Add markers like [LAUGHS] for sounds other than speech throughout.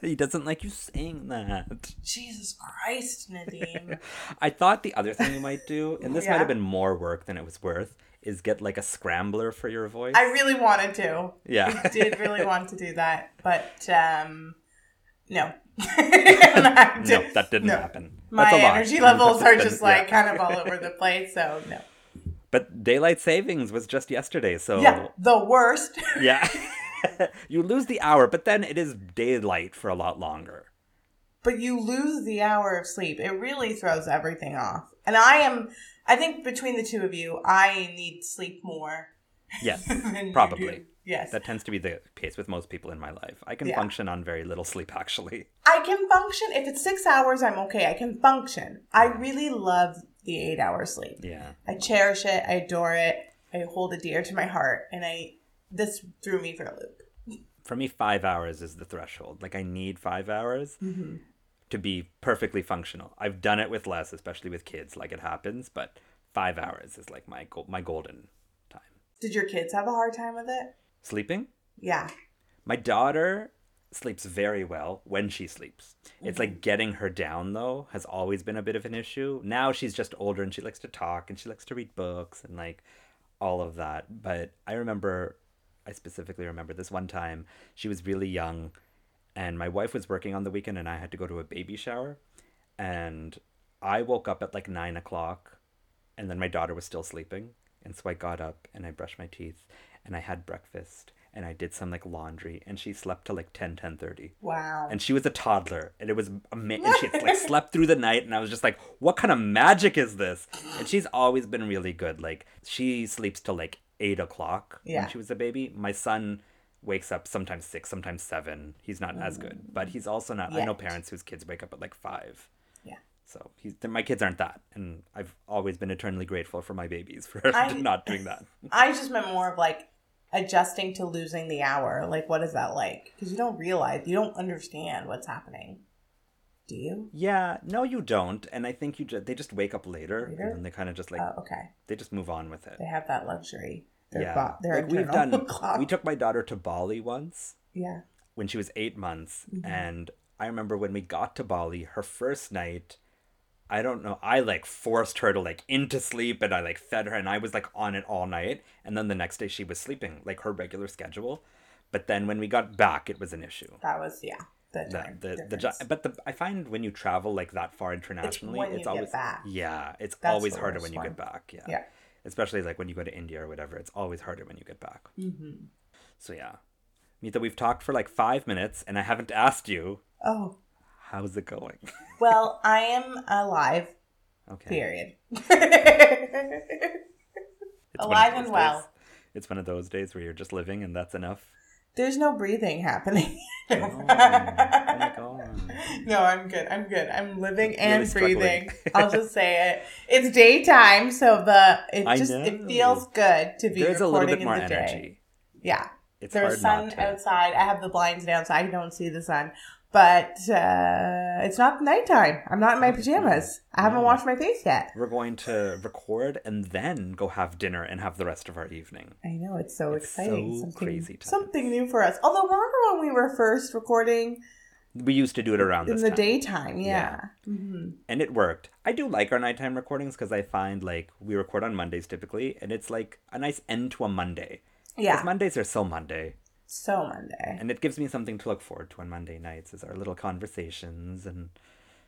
He doesn't like you saying that. Jesus Christ, Nadim. [LAUGHS] I thought the other thing you might do, and this might have been more work than it was worth, is get like a scrambler for your voice. I really wanted to. Yeah. I did really [LAUGHS] want to do that, but um no. [LAUGHS] No, that didn't no. happen. My That's a lot. energy levels are just Yeah. like kind of all over the place, so no. But daylight savings was just yesterday, so Yeah, the worst. yeah. [LAUGHS] you lose the hour, but then it is daylight for a lot longer. but you lose the hour of sleep. It really throws everything off. And I am I think between the two of you, I need sleep more. Yes, [LAUGHS] probably. Yes. That tends to be the case with most people in my life. I can Yeah. function on very little sleep, actually. I can function. If it's six hours, I'm okay. I can function. I really love the eight hour sleep. Yeah. I cherish it. I adore it. I hold it dear to my heart. And I, this threw me for a loop. For me, five hours is the threshold. Like, I need five hours Mm-hmm. to be perfectly functional. I've done it with less, especially with kids, like it happens, but five hours is like my, go- my golden time. Did your kids have a hard time with it? Sleeping? Yeah. My daughter sleeps very well when she sleeps. It's Mm-hmm. like getting her down though has always been a bit of an issue. Now she's just older and she likes to talk and she likes to read books and like all of that. But I remember I specifically remember this one time she was really young and my wife was working on the weekend and I had to go to a baby shower and I woke up at like nine o'clock and then my daughter was still sleeping and so i got up and i brushed my teeth and i had breakfast and i did some like laundry and she slept till like 10 10 30. Wow. and she was a toddler and it was amazing and she had, like [LAUGHS] slept through the night and i was just like what kind of magic is this and she's always been really good like she sleeps till like 8 o'clock Yeah. when she was a baby my son wakes up sometimes 6 sometimes 7 he's not as good mm. but he's also not i know parents whose kids wake up at like 5 yeah. so he's my kids aren't that, and I've always been eternally grateful for my babies for [LAUGHS] not doing that. I just meant more of like adjusting to losing the hour. Like, what is that like? Because you don't realize, you don't understand what's happening. Do you? Yeah, no, you don't, and I think you just they just wake up later, Later? and then they kind of just like Oh, okay. they just move on with it. They have that luxury. Their yeah, bo- like we've done. [LAUGHS] clock. We took my daughter to Bali once yeah. when she was eight months, Mm-hmm. and I remember when we got to Bali, her first night. I don't know. I like forced her to like into sleep and I like fed her and I was like on it all night. And then the next day she was sleeping like her regular schedule. But then when we got back, it was an issue. That was yeah. The the time the, the gi- but the I find when you travel like that far internationally, when it's, you get always back. yeah, it's That's always harder when you get back. Yeah, Yeah. especially like when you go to India or whatever, it's always harder when you get back. Mm-hmm. So yeah, Mita, we've talked for like five minutes, and I haven't asked you Oh how's it going. [LAUGHS] well, I am alive. okay, Period. [LAUGHS] It's alive and well. days- It's one of those days where you're just living, and that's enough. There's no breathing happening. Oh. [LAUGHS] No, I'm good. I'm good. I'm living and Really breathing. I'll just say it. It's daytime, so the it I just know. it feels good to be There's a recording little bit more in the day. energy. Yeah. It's There's sun outside. I have the blinds down, so I don't see the sun. But uh, it's not nighttime. I'm not in my No, it's not. pajamas. I haven't washed my face yet. We're going to record and then go have dinner and have the rest of our evening. I know it's so It's exciting. so something, crazy something new for us. Although remember when we were first recording We used to do it around in the time. daytime? Yeah. hmm and it worked. I do like our nighttime recordings because I find like we record on Mondays typically, and it's like a nice end to a Monday. Yeah. Because Mondays are so Monday, So Monday. and it gives me something to look forward to on Monday nights is our little conversations and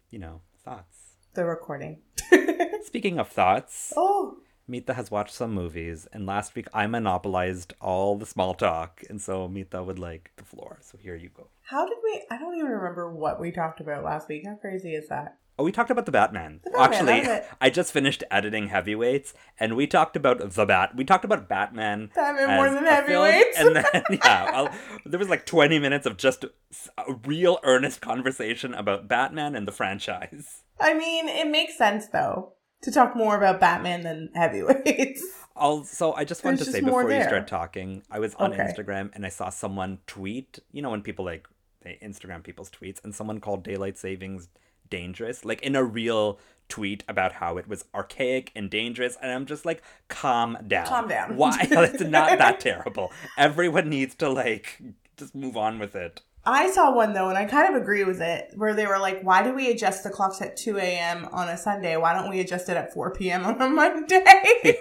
you know thoughts. The recording. [LAUGHS] Speaking of thoughts, oh, Mita has watched some movies, and last week I monopolized all the small talk, and so Mita would like the floor. So here you go. how did we? I don't even remember what we talked about last week. How crazy is that? Oh, we talked about the Batman. The Batman, Actually. I just finished editing Heavyweights, and we talked about the Bat. We talked about Batman. Batman more than film, Heavyweights. and then [LAUGHS] yeah, I'll, there was like twenty minutes of just a real earnest conversation about Batman and the franchise. I mean, it makes sense though to talk more about Batman than heavyweights. Also, I just wanted There's to say before you start talking, I was on Okay. Instagram and I saw someone tweet. You know when people like they Instagram people's tweets, and someone called daylight savings dangerous, like in a real tweet about how it was archaic and dangerous, and I'm just like, calm down, Calm down. Why? [LAUGHS] it's not that [LAUGHS] terrible. Everyone needs to like just move on with it. I saw one though, and I kind of agree with it, where they were like, "Why do we adjust the clocks at two a.m. on a Sunday? Why don't we adjust it at four p.m. on a Monday?" [LAUGHS]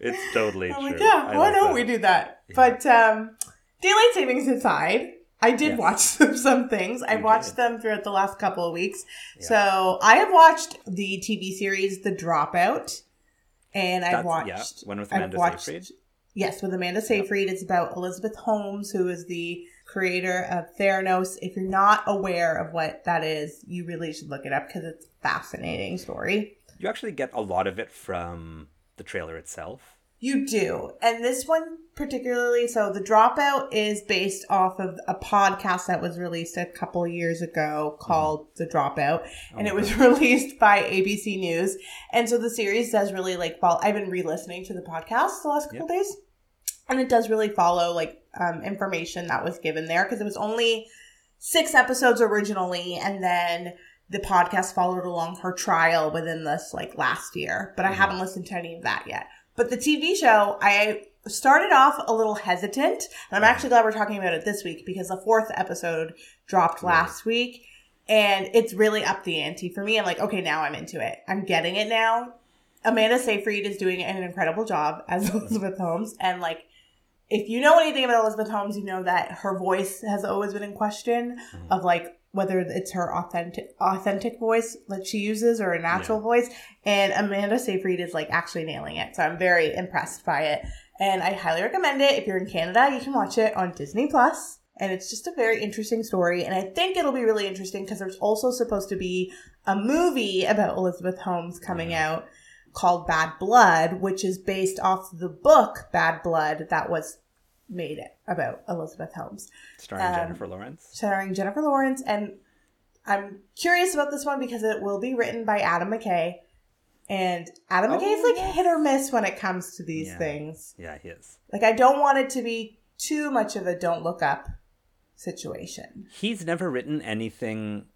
it's totally I'm true. like, "Yeah, I why don't that. we do that?" But um, daylight savings aside, I did Yes. watch [LAUGHS] some, some things. I You watched did. them throughout the last couple of weeks. Yeah. So I have watched the TV series The Dropout, and I've watched. yeah, one with I've Amanda watched- Seyfried. Yes, with Amanda Seyfried. It's about Elizabeth Holmes, who is the creator of Theranos. If you're not aware of what that is, you really should look it up because it's a fascinating story. You actually get a lot of it from the trailer itself. You do. And this one particularly, so The Dropout is based off of a podcast that was released a couple years ago called The Dropout. And it was [LAUGHS] released by ABC News. And so the series does really like follow. I've been re listening to the podcast the last couple days. And it does really follow like um, information that was given there because it was only six episodes originally. And then the podcast followed along her trial within this like last year. But I Mhm. haven't listened to any of that yet. But the TV show, I started off a little hesitant. And I'm actually glad we're talking about it this week because the fourth episode dropped Right. last week. And it's really up the ante for me. I'm like, okay, now I'm into it. I'm getting it now. Amanda Seyfried is doing an incredible job as [LAUGHS] Elizabeth Holmes. And like, if you know anything about Elizabeth Holmes, you know that her voice has always been in question Mhm. of like whether it's her authentic authentic voice that she uses or a natural voice. And Amanda Seyfried is like actually nailing it. So I'm very impressed by it. And I highly recommend it. If you're in Canada, you can watch it on Disney Plus. And it's just a very interesting story. And I think it'll be really interesting because there's also supposed to be a movie about Elizabeth Holmes coming Mhm. out called Bad Blood, which is based off the book Bad Blood that was made it about Elizabeth Holmes, starring Um, Jennifer Lawrence. starring Jennifer Lawrence. And I'm curious about this one because it will be written by Adam McKay. And Adam Oh, McKay is like yes. hit or miss when it comes to these Yeah. things. Yeah, he is. Like, I don't want it to be too much of a don't look up situation. He's never written anything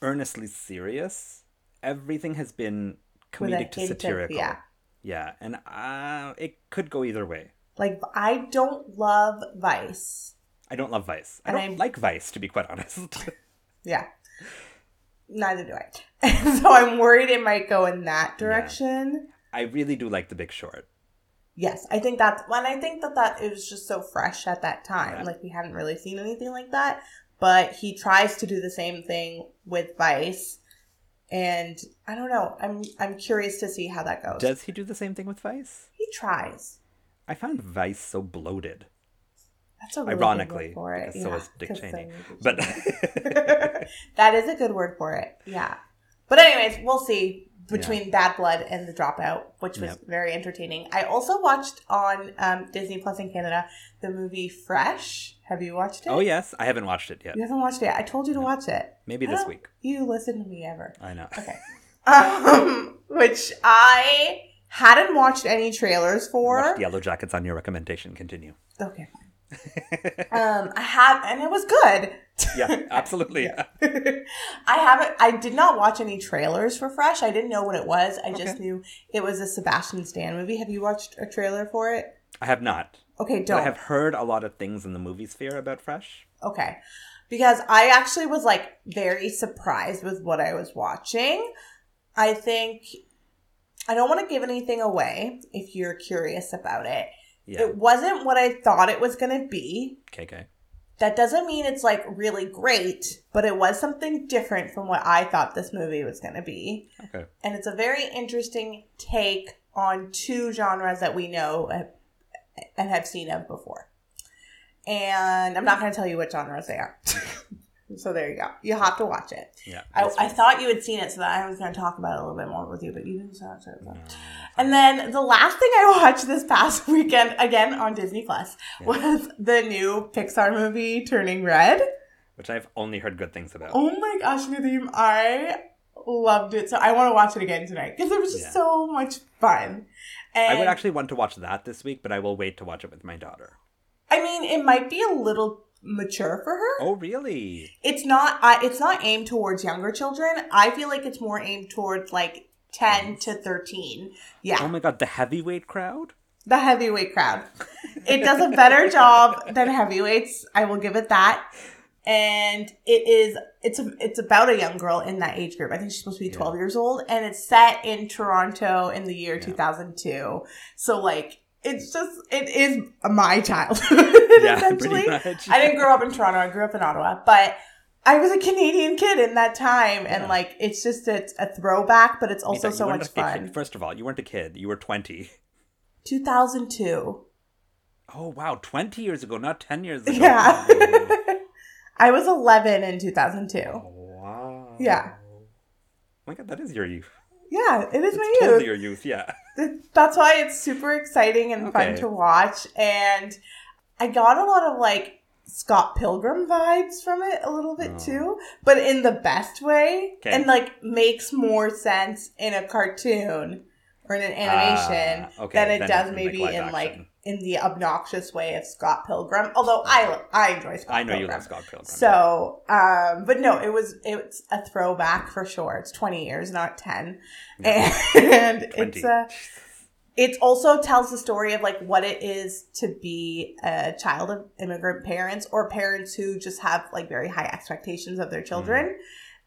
earnestly serious. Everything has been comedic to hint of- satirical. yeah. Yeah, and uh, it could go either way. Like, I don't love Vice. I don't love Vice. I And don't I'm- like Vice, to be quite honest. [LAUGHS] Yeah. Neither do I. [LAUGHS] so I'm worried it might go in that direction. I really do like The Big Short. Yes, I think that's when I think that that it was just so fresh at that time. Yeah. Like we hadn't really seen anything like that. But he tries to do the same thing with Vice, and I don't know. I'm I'm curious to see how that goes. Does he do the same thing with Vice? he tries? I found Vice so bloated. That's a really Ironically, good word for it. because so yeah, is Dick Cheney. But [LAUGHS] [LAUGHS] that is a good word for it. Yeah. But anyways, we'll see between Bad Blood and The Dropout, which was Yep. very entertaining. I also watched on um, Disney Plus in Canada the movie Fresh. Have you watched it? oh yes, I haven't watched it yet. You haven't watched it yet. I told you to watch it. Maybe this week. You listen to me ever. I know. Okay. [LAUGHS] um, which I hadn't watched any trailers for. Watched Yellow Jackets on your recommendation. Continue. Okay. Um, I have, and it was good. [LAUGHS] yeah, absolutely. Yeah. I haven't. I did not watch any trailers for Fresh. I didn't know what it was. I just knew it was a Sebastian Stan movie. Have you watched a trailer for it? I have not. Okay, don't. I have heard a lot of things in the movie sphere about Fresh. Okay. Because I actually was like very surprised with what I was watching. I think I don't want to give anything away if you're curious about it. Yeah. It wasn't what I thought it was going to be. Okay. That doesn't mean it's like really great, but it was something different from what I thought this movie was going to be. Okay. And it's a very interesting take on two genres that we know and have seen of before. And I'm not going to tell you what genres they are. [LAUGHS] So there you go. You have to watch it. Yeah. I, I thought you had seen it, so that I was going to talk about it a little bit more with you, but you didn't watch it. so. No. And then the last thing I [LAUGHS] watched this past weekend, again on Disney Plus, Yeah. was the new Pixar movie Turning Red. Which I've only heard good things about. Oh my gosh, Nadeem, I loved it. So I want to watch it again tonight because it was just Yeah. so much fun. And I would actually want to watch that this week, but I will wait to watch it with my daughter. I mean, it might be a little mature for her. Oh, really? It's not. I it's not aimed towards younger children. I feel like it's more aimed towards like ten to thirteen. Yeah, Oh my god, the heavyweight crowd? the heavyweight crowd. It does a better [LAUGHS] job than heavyweights. I will give it that. And it is it's a, it's about a young girl in that age group. I think she's supposed to be Yeah. 12 years old and it's set in Toronto in the year Yeah. 2002. So like it's just it is my childhood Yeah, [LAUGHS] essentially. I didn't grow up in Toronto. I grew up in Ottawa, but I was a Canadian kid in that time, and Yeah. like it's just a, a throwback, but it's also so much a kid- fun. First of all, you weren't a kid. You were 20. 2002. Oh, wow. 20 years ago, not 10 years ago. Yeah. Oh, [LAUGHS] I was 11 in 2002. wow. Yeah. Oh my god, that is your youth. Yeah, it is It's my totally youth. your youth, yeah. [LAUGHS] That's why it's super exciting and fun to watch. And I got a lot of like Scott Pilgrim vibes from it a little bit Oh. too, but in the best way. Okay. And like makes more sense in a cartoon or in an animation Ah, okay, than it than does in, like, maybe in like. In the obnoxious way of Scott Pilgrim. Although I I enjoy Scott I know you Pilgrim. love Scott Pilgrim. So, um, but no, it was it's a throwback for sure. It's twenty years, not ten, and [LAUGHS] it's 20. uh, it also tells the story of like what it is to be a child of immigrant parents or parents who just have like very high expectations of their children,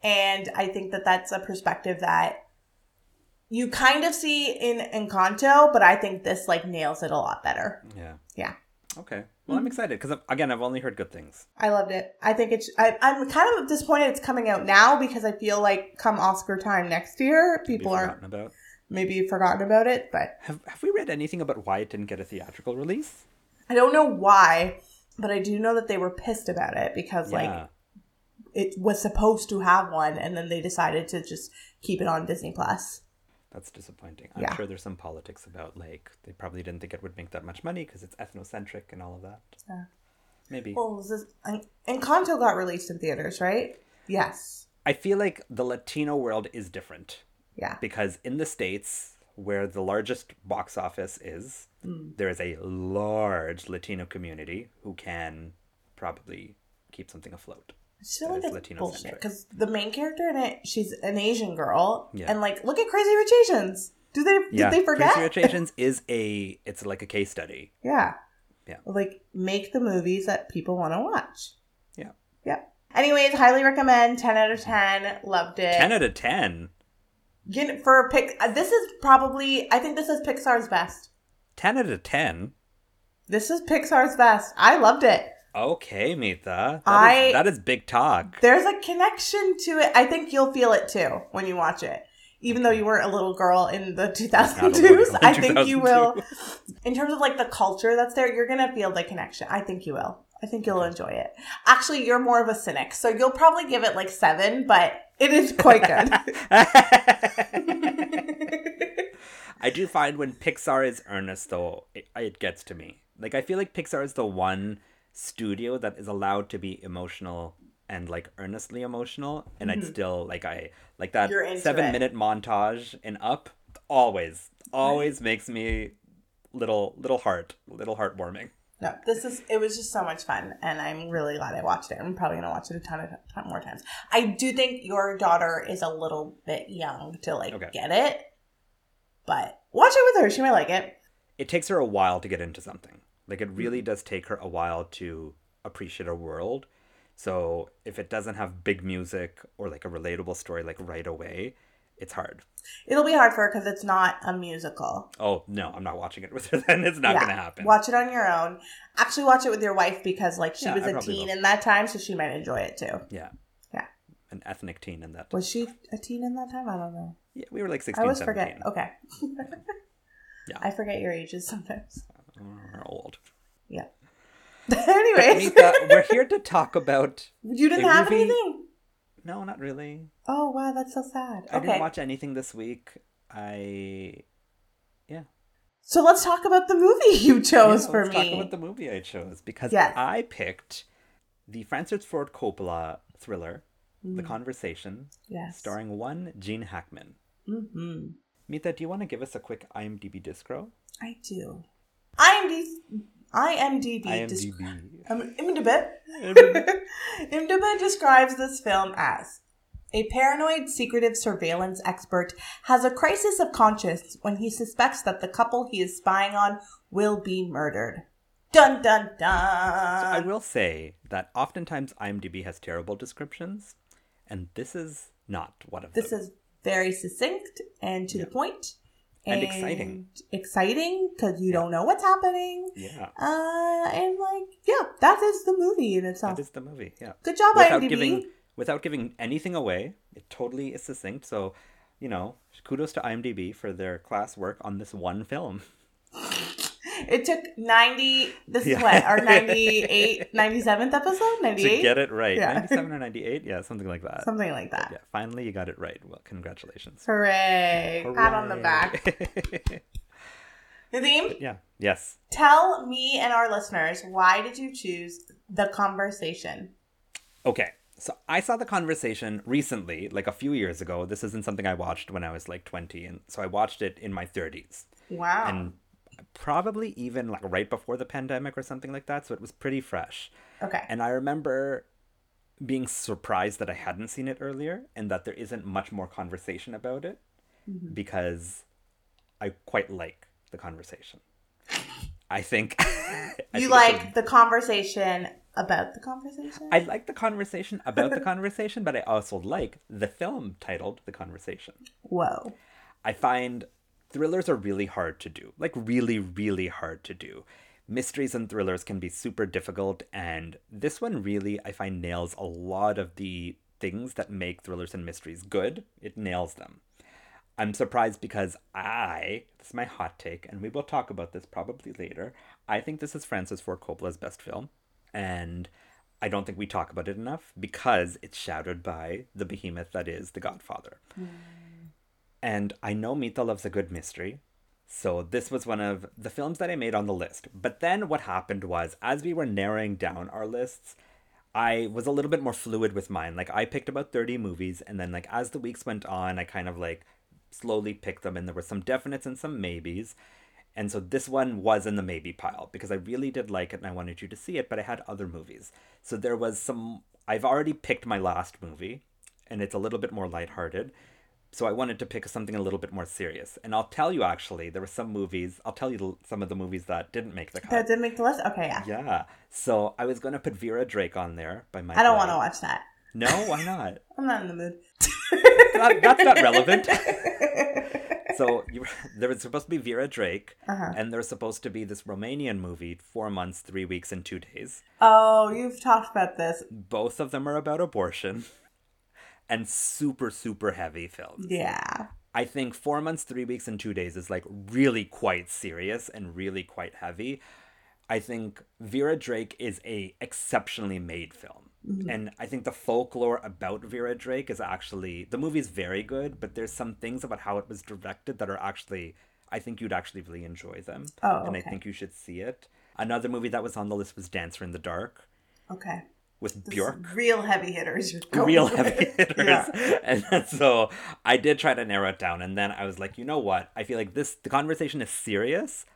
and I think that that's a perspective that you kind of see in Encanto, but I think this like nails it a lot better. Yeah. Yeah. Okay. Well, I'm mm-hmm. excited because, again, I've only heard good things. I loved it. I think it's. I, I'm kind of disappointed it's coming out now because I feel like come Oscar time next year, people are about. maybe forgotten about it. But Have, have we read anything about why it didn't get a theatrical release? I don't know why. But I do know that they were pissed about it because like it was supposed to have one, and then they decided to just keep it on Disney Plus. That's disappointing. I'm Yeah. sure there's some politics about, like, they probably didn't think it would make that much money because it's ethnocentric and all of that. Yeah. Maybe. Well, this, En- Encanto got released in theaters, right? Yes. I feel like the Latino world is different Yeah. because in the States, where the largest box office is, Mm. there is a large Latino community who can probably keep something afloat. Just feel like that's Latino bullshit because the main character in it, she's an Asian girl, Yeah. and like, look at Crazy Rich Asians. Do they? Yeah, Did they forget? Crazy Rich Asians [LAUGHS] is a it's like a case study. Yeah. Yeah. Like make the movies that people want to watch. Yeah. Yep. Anyways, highly recommend. Ten out of ten. Loved it. Ten out of ten. You for a pic, uh, this is probably. I think this is Pixar's best. Ten out of ten. This is Pixar's best. I loved it. Okay, Mita. That is- I- that is big talk. There's a connection to it. I think you'll feel it too when you watch it. Even though you weren't a little girl in the [LAUGHS] Not a 2002s, in I think you will. In terms of like the culture that's there, you're gonna feel the connection. I think you will. I think you'll enjoy it. Actually, you're more of a cynic, so you'll probably give it like seven, but it is quite good. [LAUGHS] I do find when Pixar is earnest, though, it, it gets to me. Like, I feel like Pixar is the one studio that is allowed to be emotional and like earnestly emotional, and I'd still like I like that Mm-hmm. Seven it. minute montage in Up. Always, always makes me little little heart, little heartwarming. no, this is it was just so much fun, and I'm really glad I watched it. I'm probably gonna watch it a ton of ton more times. I do think your daughter is a little bit young to like Okay. get it, but watch it with her. She might like it. it takes her a while to get into something. Like it really Mm-hmm. does take her a while to appreciate a world. So if it doesn't have big music or like a relatable story like right away, it's hard. It'll be hard for her because it's not a musical. Oh no, I'm not watching it with her. Then it's not Yeah. gonna happen. Watch it on your own. Actually, watch it with your wife because like she Yeah, was I a teen will. in that time, so she might enjoy it too. Yeah, Yeah. an ethnic teen in that. Was she a teen in that time? I don't know. Yeah, we were like 16, I always 17. forget. Okay. [LAUGHS] Yeah. I forget your ages sometimes. We're old. Yeah. [LAUGHS] Anyways, Anita, we're here to talk about. [LAUGHS] you didn't have movie- anything. No, not really. Oh wow, that's so sad. I Okay, didn't watch anything this week. I. Yeah. so let's talk about the movie [LAUGHS] you chose Yeah, for let's me. talk about the movie I chose because Yes. I picked the Francis Ford Coppola thriller, The Mm. Conversation, yes. starring one Gene Hackman. Mm-hmm. Mita, do you want to give us a quick IMDb discro? I do. IMDb. IMDb. IMDb. Um, IMDb. IMDb [LAUGHS] describes this film as a paranoid, secretive surveillance expert has a crisis of conscience when he suspects that the couple he is spying on will be murdered. Dun dun dun. I will say that oftentimes IMDb has terrible descriptions, and this is not one of This them. This is very succinct and to the point. And exciting. Exciting because you don't know what's happening. yeah, Uh, and like, yeah, that is the movie in itself. that is the movie. Yeah, Good job, without IMDb. giving without giving anything away, it totally is succinct. So, you know, kudos to IMDb for their class work on this one film. [LAUGHS] It took 90, this Yeah. is what, our [LAUGHS] 98, 97th episode? 98? To get it right, Yeah. ninety-seven or [LAUGHS] ninety-eight, yeah, something like that. Something like that. Yeah, finally you got it right. Well, congratulations. Hooray. Pat on the back. back. [LAUGHS] Nadeem, yeah. Yes. tell me and our listeners, why did you choose The Conversation? Okay. So I saw the conversation recently, like a few years ago. This isn't something I watched when I was like 20. And so I watched it in my 30s. Wow. And probably even like right before the pandemic or something like that. So it was pretty fresh. okay. And I remember being surprised that I hadn't seen it earlier and that there isn't much more conversation about it mm-hmm. because I quite like the conversation. I think. [LAUGHS] I you think it's a- like the conversation about the conversation? I like the conversation about the [LAUGHS] conversation, but I also like the film titled The Conversation. Whoa. I find thrillers are really hard to do. Like, really, really hard to do. Mysteries and thrillers can be super difficult, and this one really, I find, nails a lot of the things that make thrillers and mysteries good. It nails them. I'm surprised because I, this is my hot take, and we will talk about this probably later. I think this is Francis Ford Coppola's best film, and I don't think we talk about it enough because it's shadowed by the behemoth that is The Godfather. Hmm. And I know Mita loves a good mystery. So this was one of the films that I made on the list. But then what happened was, as we were narrowing down our lists, I was a little bit more fluid with mine. Like I picked about 30 movies, and then like as the weeks went on, I kind of like slowly picked them, and there were some definites and some maybes. And so this one was in the maybe pile because I really did like it and I wanted you to see it, but I had other movies. So there was some I've already picked my last movie, and it's a little bit more lighthearted. So I wanted to pick something a little bit more serious. And I'll tell you actually, there were some movies, I'll tell you some of the movies that didn't make the cut. That didn't make the list? Okay, yeah. Yeah. So I was going to put Vera Drake on there by Mike I don't want to watch that. No, why not? [LAUGHS] I'm not in the mood. That- that's not relevant. [LAUGHS] so you, there was supposed to be Vera Drake, Uh-huh. and there's supposed to be this Romanian movie, Four Months, Three Weeks, and Two Days. Oh, you've talked about this. Both of them are about abortion [LAUGHS] and super, super heavy films. Yeah. I think four months, three weeks, and two days is like really quite serious and really quite heavy. I think Vera Drake is a exceptionally made film. Mm-hmm. And I think the folklore about Vera Drake is actually the movie's very good, but there's some things about how it was directed that are actually I think you'd actually really enjoy them. Oh, And I think you should see it. Another movie that was on the list was Dancer in the Dark Okay. With This Bjork Real heavy hitters. Real [LAUGHS] heavy hitters. Yeah. And then, so I did try to narrow it down. And then I was like, you know what? I feel like this, the conversation is serious,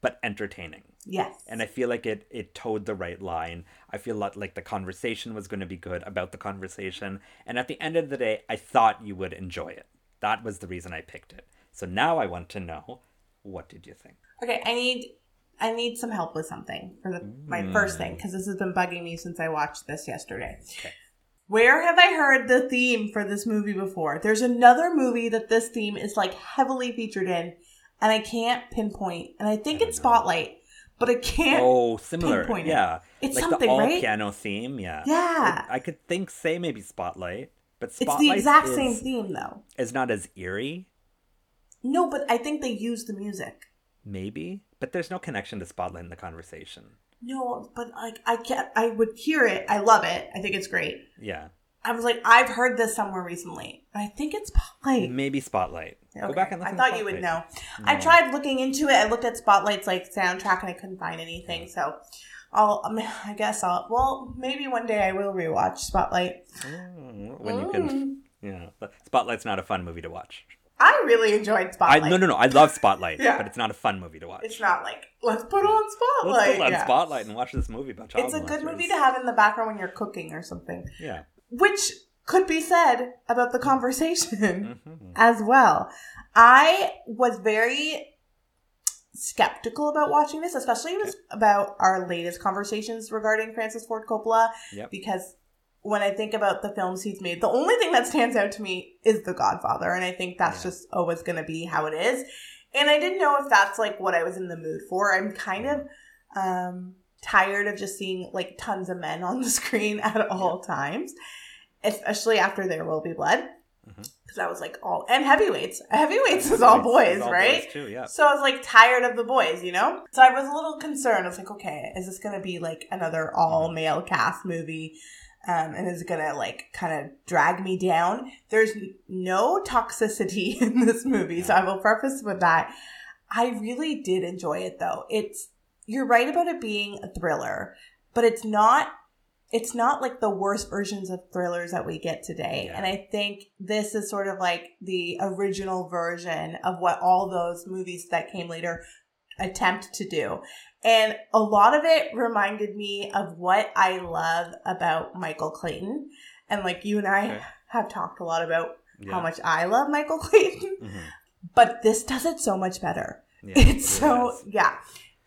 but entertaining. Yes. And I feel like it, it towed the right line. I feel like, like the conversation was going to be good about the conversation. And at the end of the day, I thought you would enjoy it. That was the reason I picked it. So now I want to know, what did you think? Okay, I need I need some help with something for the, my mm. first thing because this has been bugging me since I watched this yesterday. Okay. Where have I heard the theme for this movie before? There's another movie that this theme is like heavily featured in, and I can't pinpoint. And I think I it's know. Spotlight, but I can't. Oh, similar. pinpoint it. Yeah. It's like something, the all right? piano theme. Yeah. Yeah. I could think, say maybe Spotlight, but it's the exact is, same theme though. It's not as eerie, No, but I think they use the music. maybe, but there's no connection to Spotlight in the conversation. No, but like I can't. I would hear it. I love it. I think it's great. Yeah. I was like, I've heard this somewhere recently. I think it's Spotlight. Maybe Spotlight. Go back and look at I thought you would know. I tried looking into it. I looked at Spotlight's like soundtrack and I couldn't find anything. So, I'll. [LAUGHS] I, guess I'll. Well, maybe one day I will rewatch Spotlight. Mm, when you can. Yeah. But Spotlight's not a fun movie to watch. I really enjoyed I Spotlight. no no no. I love Spotlight, [LAUGHS] Yeah. but it's not a fun movie to watch. It's not like let's put on Spotlight. Let's put on Yeah. Spotlight and watch this movie about child It's a good movie to have in the background when you're cooking or something. Yeah. which could be said about the conversation Mhm. [LAUGHS] as well. I was very skeptical about watching this, especially was about our latest conversations regarding Francis Ford Coppola, Yep. because when I think about the films he's made, the only thing that stands out to me is The Godfather, and I think that's Yeah. just always going to be how it is. And I didn't know if that's like what I was in the mood for. I'm kind of um tired of just seeing like tons of men on the screen at all times, especially after There Will Be Blood. Because I was like, all and heavyweights. [LAUGHS] Heavyweights is all boys, all right? boys too, yeah. So I was like tired of the boys, you know? So I was a little concerned. I was like, okay, is this gonna be like another all male cast movie? Um, and is gonna like kind of drag me down? There's no toxicity [LAUGHS] in this movie, so I will preface with that. I really did enjoy it though. It's you're right about it being a thriller, but it's not it's not like the worst versions of thrillers that we get today. Yeah. And I think this is sort of like the original version of what all those movies that came later attempt to do. And a lot of it reminded me of what I love about Michael Clayton. And like you and I Okay. have talked a lot about Yeah. how much I love Michael Clayton, Mhm. but this does it so much better. Yeah, It's it so is. yeah.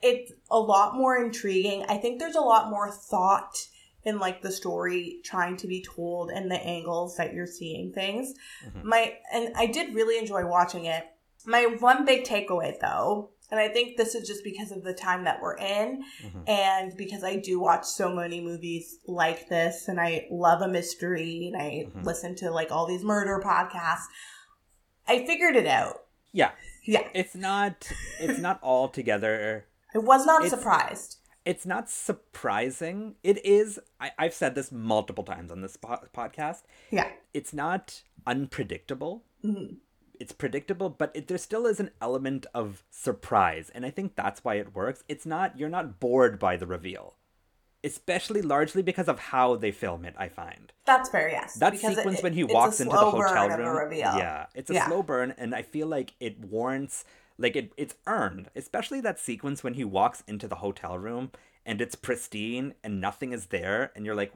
It's a lot more intriguing. I think there's a lot more thought in like the story trying to be told and the angles that you're seeing things. Mhm. My and I did really enjoy watching it. My one big takeaway though, and I think this is just because of the time that we're in Mhm. and because I do watch so many movies like this and I love a mystery and I Mhm. listen to like all these murder podcasts. I figured it out. Yeah. Yeah. It's not it's not all together I was not It's- surprised. it's not surprising. It is. I, I've said this multiple times on this po- podcast. Yeah. It's not unpredictable. Mhm. It's predictable, but it, there still is an element of surprise, and I think that's why it works. It's not you're not bored by the reveal, especially largely because of how they film it. I find That's fair, yes. that Because sequence it- when he walks into the hotel room. Yeah, it's a Yeah. slow burn, and I feel like it warrants like it. It's earned, especially that sequence when he walks into the hotel room and it's pristine and nothing is there, and you're like,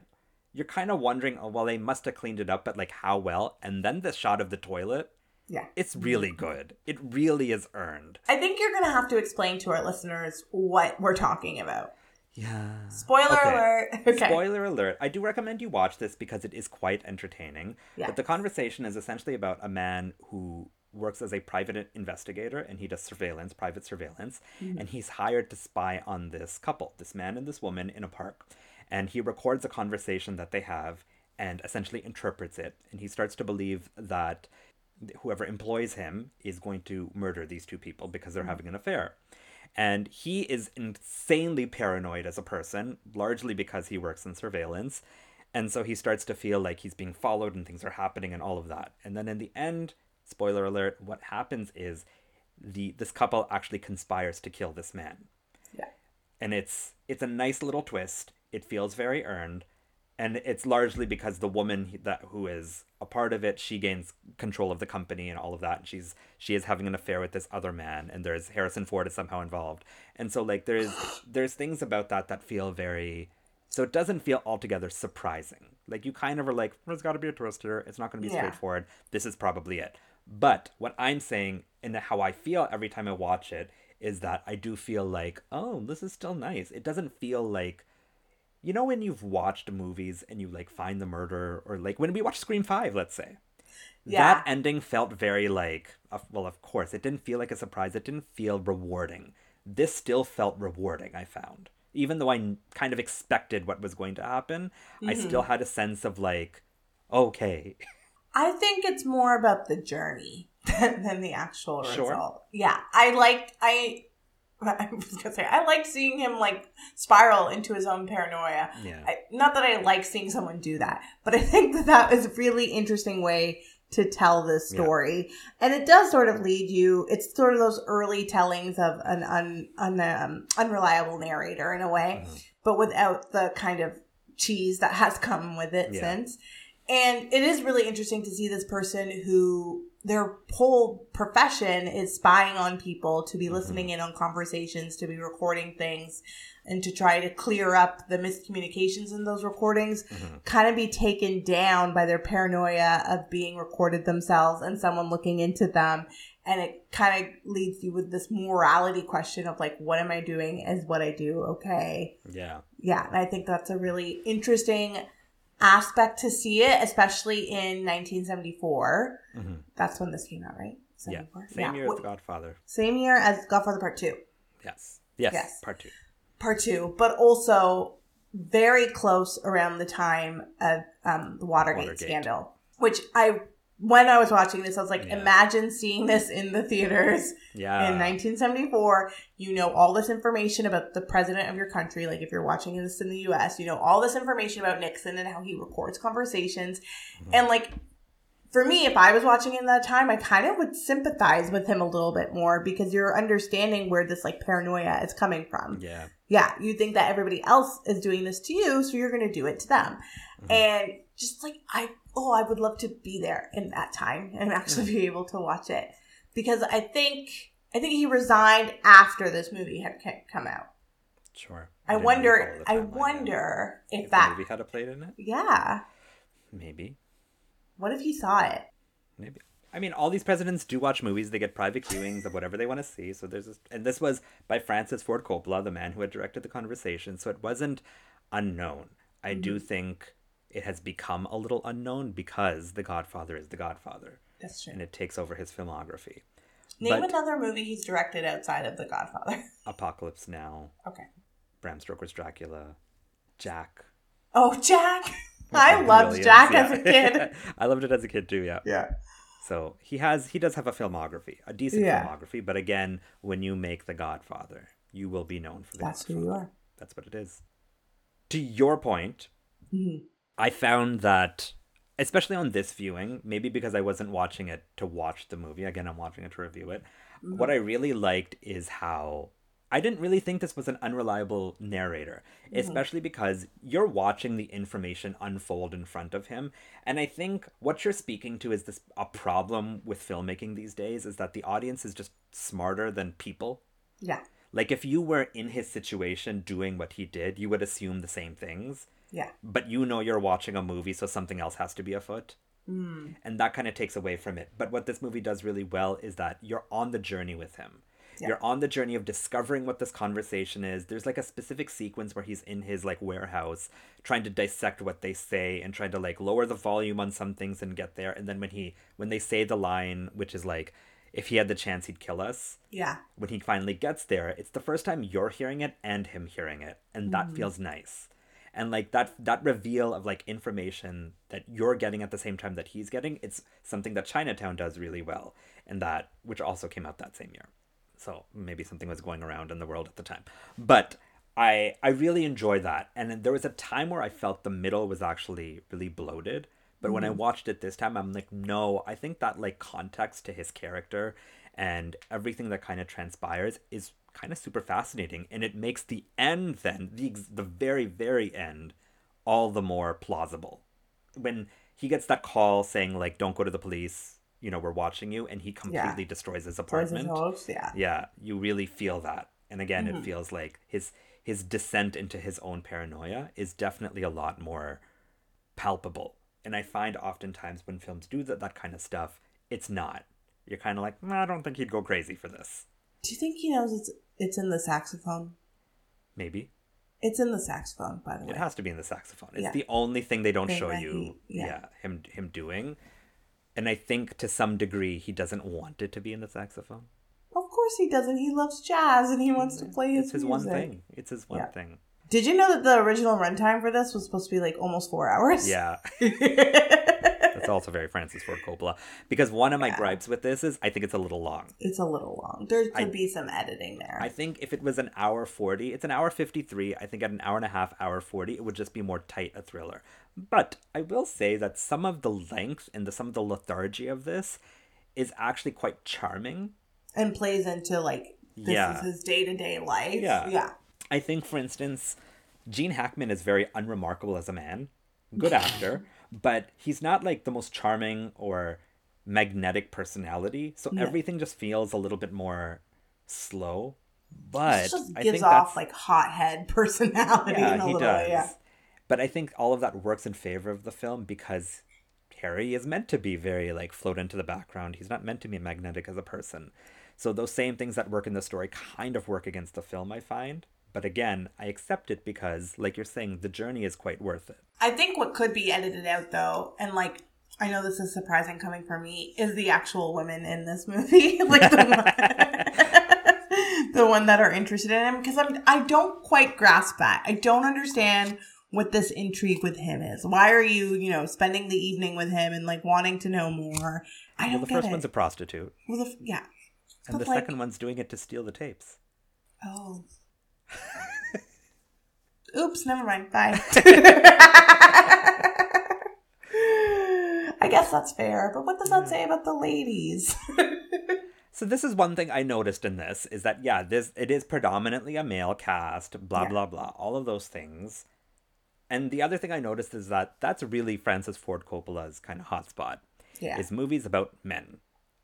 you're kind of wondering, oh well, they must have cleaned it up, but like how well? And then the shot of the toilet, Yeah. it's really good. It really is earned. I think you're going to have to explain to our listeners what we're talking about. Yeah. Spoiler Okay. alert. [LAUGHS] Okay. Spoiler alert. I do recommend you watch this because it is quite entertaining. Yeah. But the conversation is essentially about a man who works as a private investigator and he does surveillance, private surveillance, Mm-hmm. and he's hired to spy on this couple, this man and this woman in a park. And he records a conversation that they have and essentially interprets it. And he starts to believe that whoever employs him is going to murder these two people because they're mm. having an affair. And he is insanely paranoid as a person, largely because he works in surveillance. And so he starts to feel like he's being followed and things are happening and all of that. And then in the end, spoiler alert, what happens is the this couple actually conspires to kill this man. Yeah. And it's it's a nice little twist. It feels very earned. And it's largely because the woman that who is a part of it, she gains control of the company and all of that. And she's she is having an affair with this other man, and there's Harrison Ford is somehow involved. And so like there's [SIGHS] there's things about that that feel very so it doesn't feel altogether surprising. Like you kind of are like, there's got to be a twist here. It's not going to be Yeah. straightforward. This is probably it. But what I'm saying and how I feel every time I watch it is that I do feel like, oh, this is still nice. It doesn't feel like you know when you've watched movies and you like find the murder or like when we watched Scream 5, let's say. Yeah. That ending felt very like well, of course, it didn't feel like a surprise. It didn't feel rewarding. This still felt rewarding, I found. Even though I kind of expected what was going to happen, I Mm-hmm. still had a sense of like, okay, I think it's more about the journey [LAUGHS] than the actual Sure. result. Yeah, I like I [LAUGHS] I was gonna say I liked seeing him like spiral into his own paranoia. Yeah. I, not that I like seeing someone do that, but I [LAUGHS] think that that is a really interesting way to tell this Yeah. story, and it does sort of lead you. It's sort of those early tellings of an un, un um, unreliable narrator in a way, Mhm. but without the kind of cheese that has come with it Yeah. since. And it is really interesting to see this person who their whole profession is spying on people, to be listening in on conversations, to be recording things, and to try to clear up the miscommunications in those recordings, Mhm. kind of be taken down by their paranoia of being recorded themselves and someone looking into them. And it kind of leads you with this morality question of like, what am I doing? Is what I do okay? Yeah. Yeah, and I think that's a really interesting aspect to see it, especially in 1974. hmm That's when this came out, right? Yeah. 74? Same year as The Godfather. Same year as Godfather Part 2. Yes. Yes. Yes. Part two. Part 2, but also very close around the time of um, the Watergate, Watergate. scandal, which I, when I was watching this, I was like, Yeah. imagine seeing this in the theaters Yeah. in 1974 you know all this information about the president of your country like if you're watching this in the us you know all this information about nixon and how he records conversations Mhm. and like for me if i was watching in that time i kind of would sympathize with him a little bit more because you're understanding where this like paranoia is coming from yeah. yeah you think that everybody else is doing this to you so you're going to do it to them Mhm. and just like i oh i would love to be there in that time and actually be able to watch it because i think i think he resigned after this movie had come out Sure. i wonder i wonder if If that the movie had a plate in it, yeah maybe. what if he saw it Maybe. I mean, all these presidents do watch movies. They get private viewings of whatever they want to see. So there's this, and this was by Francis Ford Coppola, the man who had directed the conversation. So it wasn't unknown. I do Mm-hmm. think it has become a little unknown because The Godfather is The Godfather, that's true and it takes over his filmography. name but- another movie he's directed outside of the godfather [LAUGHS] Apocalypse Now, okay Bram Stoker's Dracula, Jack. oh jack [LAUGHS] i loved Williams, jack yeah. as a kid [LAUGHS] I loved it as a kid too. Yeah. yeah So he has he does have a filmography, a decent Yeah. filmography, but again, when you make The Godfather, you will be known for The that's who you are That's what it is. To your point, Mhm. I found that especially on this viewing, maybe because I wasn't watching it to watch the movie, again I'm watching it to review it. Mm-hmm. What I really liked is how I didn't really think this was an unreliable narrator, mm-hmm. especially because you're watching the information unfold in front of him. And I think what you're speaking to is this a problem with filmmaking these days is that the audience is just smarter than people. yeah Like if you were in his situation doing what he did, you would assume the same things. yeah But you know you're watching a movie, so something else has to be afoot. mm. And that kind of takes away from it. But what this movie does really well is that you're on the journey with him. Yeah. You're on the journey of discovering what this conversation is. There's like a specific sequence where he's in his like warehouse trying to dissect what they say and trying to like lower the volume on some things and get there. And then when he when they say the line, which is like, if he had the chance he'd kill us, yeah when he finally gets there, it's the first time you're hearing it and him hearing it, and that mm. feels nice. And like that that reveal of like information that you're getting at the same time that he's getting, it's something that Chinatown does really well, and that which also came out that same year. So maybe something was going around in the world at the time, but I I really enjoyed that, and there was a time where I felt the middle was actually really bloated. But when I mm-hmm. watched it this time, I'm like, no, I think that like context to his character and everything that kind of transpires is kind of super fascinating, and it makes the end then the the very very end all the more plausible. When he gets that call saying like, "Don't go to the police," you know, we're watching you, and he completely destroys his Towards his apartment. yeah. Yeah you really feel that. And again it mm-hmm. feels like his his descent into his own paranoia is definitely a lot more palpable and i find oftentimes when films do that, that kind of stuff it's not. You're kind of like "Nah, i don't think he'd go crazy for this. Do you think he knows it's it's in the saxophone? Maybe. It's in the saxophone by the way. it has to be in the saxophone. It's Yeah. the only thing they don't Thing show you he- yeah. yeah him him doing. And i think to some degree he doesn't want it to be in the saxophone. Of course he doesn't. He loves jazz and he wants to mm-hmm. play his it's his one thing. It's his one Yeah. thing Did you know that the original runtime for this was supposed to be like almost four hours? yeah [LAUGHS] That's also very Francis Ford Coppola. Because one of my Yeah. gripes with this is I think it's a little long. It's a little long. There could I- be some editing there. I think if it was an hour 40, it's an hour 53. I think at an hour and a half, hour 40, it would just be more tight a thriller. But I will say that some of the length and the, some of the lethargy of this is actually quite charming. and plays into like this Yeah. is his day to day life. Yeah. Yeah. I think, for instance, Gene Hackman is very unremarkable as a man, good actor, [LAUGHS] but he's not like the most charming or magnetic personality. So No. everything just feels a little bit more slow. But He just gives off that's like hothead [LAUGHS] personality in yeah, a he little does. way. Yeah. But I think all of that works in favor of the film because Harry is meant to be very like float into the background. He's not meant to be magnetic as a person. So those same things that work in the story kind of work against the film, I find. But again, I accept it because, like you're saying, the journey is quite worth it. I think what could be edited out though, and like I know this is surprising coming from me, is the actual women in this movie, [LAUGHS] like the one, [LAUGHS] the one that are interested in him, because I'm I don't quite grasp that. I don't understand what this intrigue with him is. Why are you, you know, spending the evening with him and like wanting to know more? I don't Well, the first it. one's a prostitute, well, the, yeah. and But, the like- second one's doing it to steal the tapes. Oh. [LAUGHS] Oops, never mind. Bye. [LAUGHS] I guess that's fair, but what does that say about the ladies? [LAUGHS] So this is one thing I noticed in this is that yeah, this it is predominantly a male cast, blah Yeah. blah blah, all of those things. And the other thing I noticed is that that's really Francis Ford Coppola's kind of hotspot. Yeah. Is movies about men.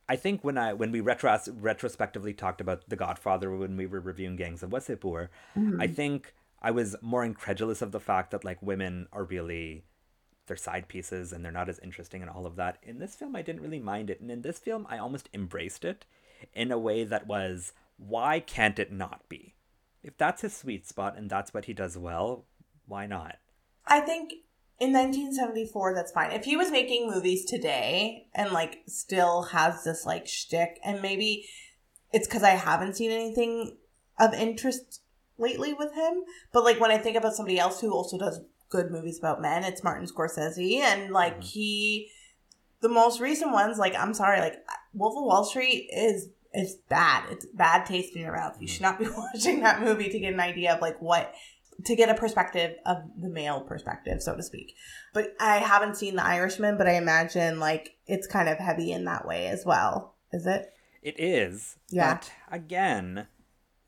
I think when I when we retros- retrospectively talked about The Godfather when we were reviewing Gangs of Wasseypur, I mm-hmm. think I was more incredulous of the fact that like women are really they're side pieces and they're not as interesting and all of that. In this film, I didn't really mind it, and in this film, I almost embraced it in a way that was, why can't it not be? If that's his sweet spot and that's what he does well, why not? I think in 1974, that's fine. If he was making movies today and like still has this like shtick, and maybe it's because I haven't seen anything of interest lately with him, but like when I think about somebody else who also does good movies about men, it's Martin Scorsese, and like Mhm. he, the most recent ones, like I'm sorry, like Wolf of Wall Street is is bad. It's bad taste in your mouth. You should not be [LAUGHS] watching that movie to get an idea of like what to get a perspective of the male perspective, so to speak. But I haven't seen The Irishman, but I imagine like it's kind of heavy in that way as well. Is it? It is, Yeah. but again,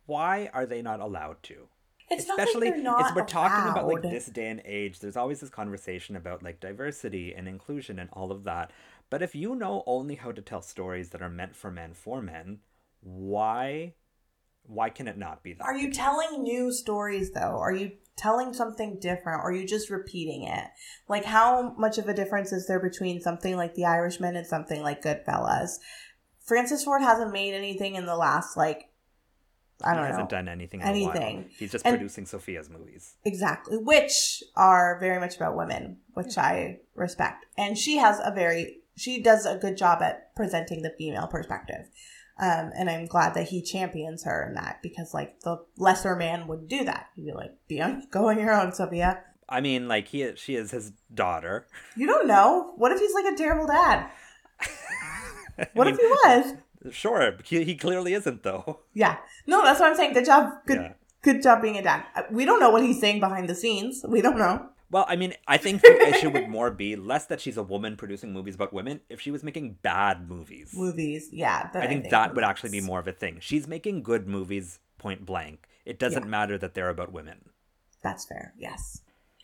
why are they not allowed to? It's especially not like it's we're talking about like this day and age there's always this conversation about like diversity and inclusion and all of that but if you know only how to tell stories that are meant for men for men why why can it not be that Are you telling new stories though? Are you telling something different? Or are you just repeating it? Like how much of a difference is there between something like The Irishman and something like Goodfellas? Francis Ford hasn't made anything in the last like I don't know. He hasn't done anything in a while. anything. he's just And- producing sofia's movies Exactly, which are very much about women, which I respect. And she has a very, she does a good job at presenting the female perspective. Um, and I'm glad that he champions her in that because, like, the lesser man would do that. He'd be like, "Be on, go on your own, Sofia." i mean like he she is his daughter You don't know. What if he's like a terrible dad? [LAUGHS] What mean, if he was? sure he, he clearly isn't though Yeah. No, that's what I'm saying. Good job. Good, Yeah. good job being a dad. Uh, We don't know what he's saying behind the scenes. We don't know. Well, I mean, I think the issue would [LAUGHS] more be less that she's a woman producing movies about women. If she was making bad movies, Movies, yeah. then I think that would actually be more of a thing. She's making good movies, point blank. It doesn't Yeah. matter that they're about women. That's fair. Yes.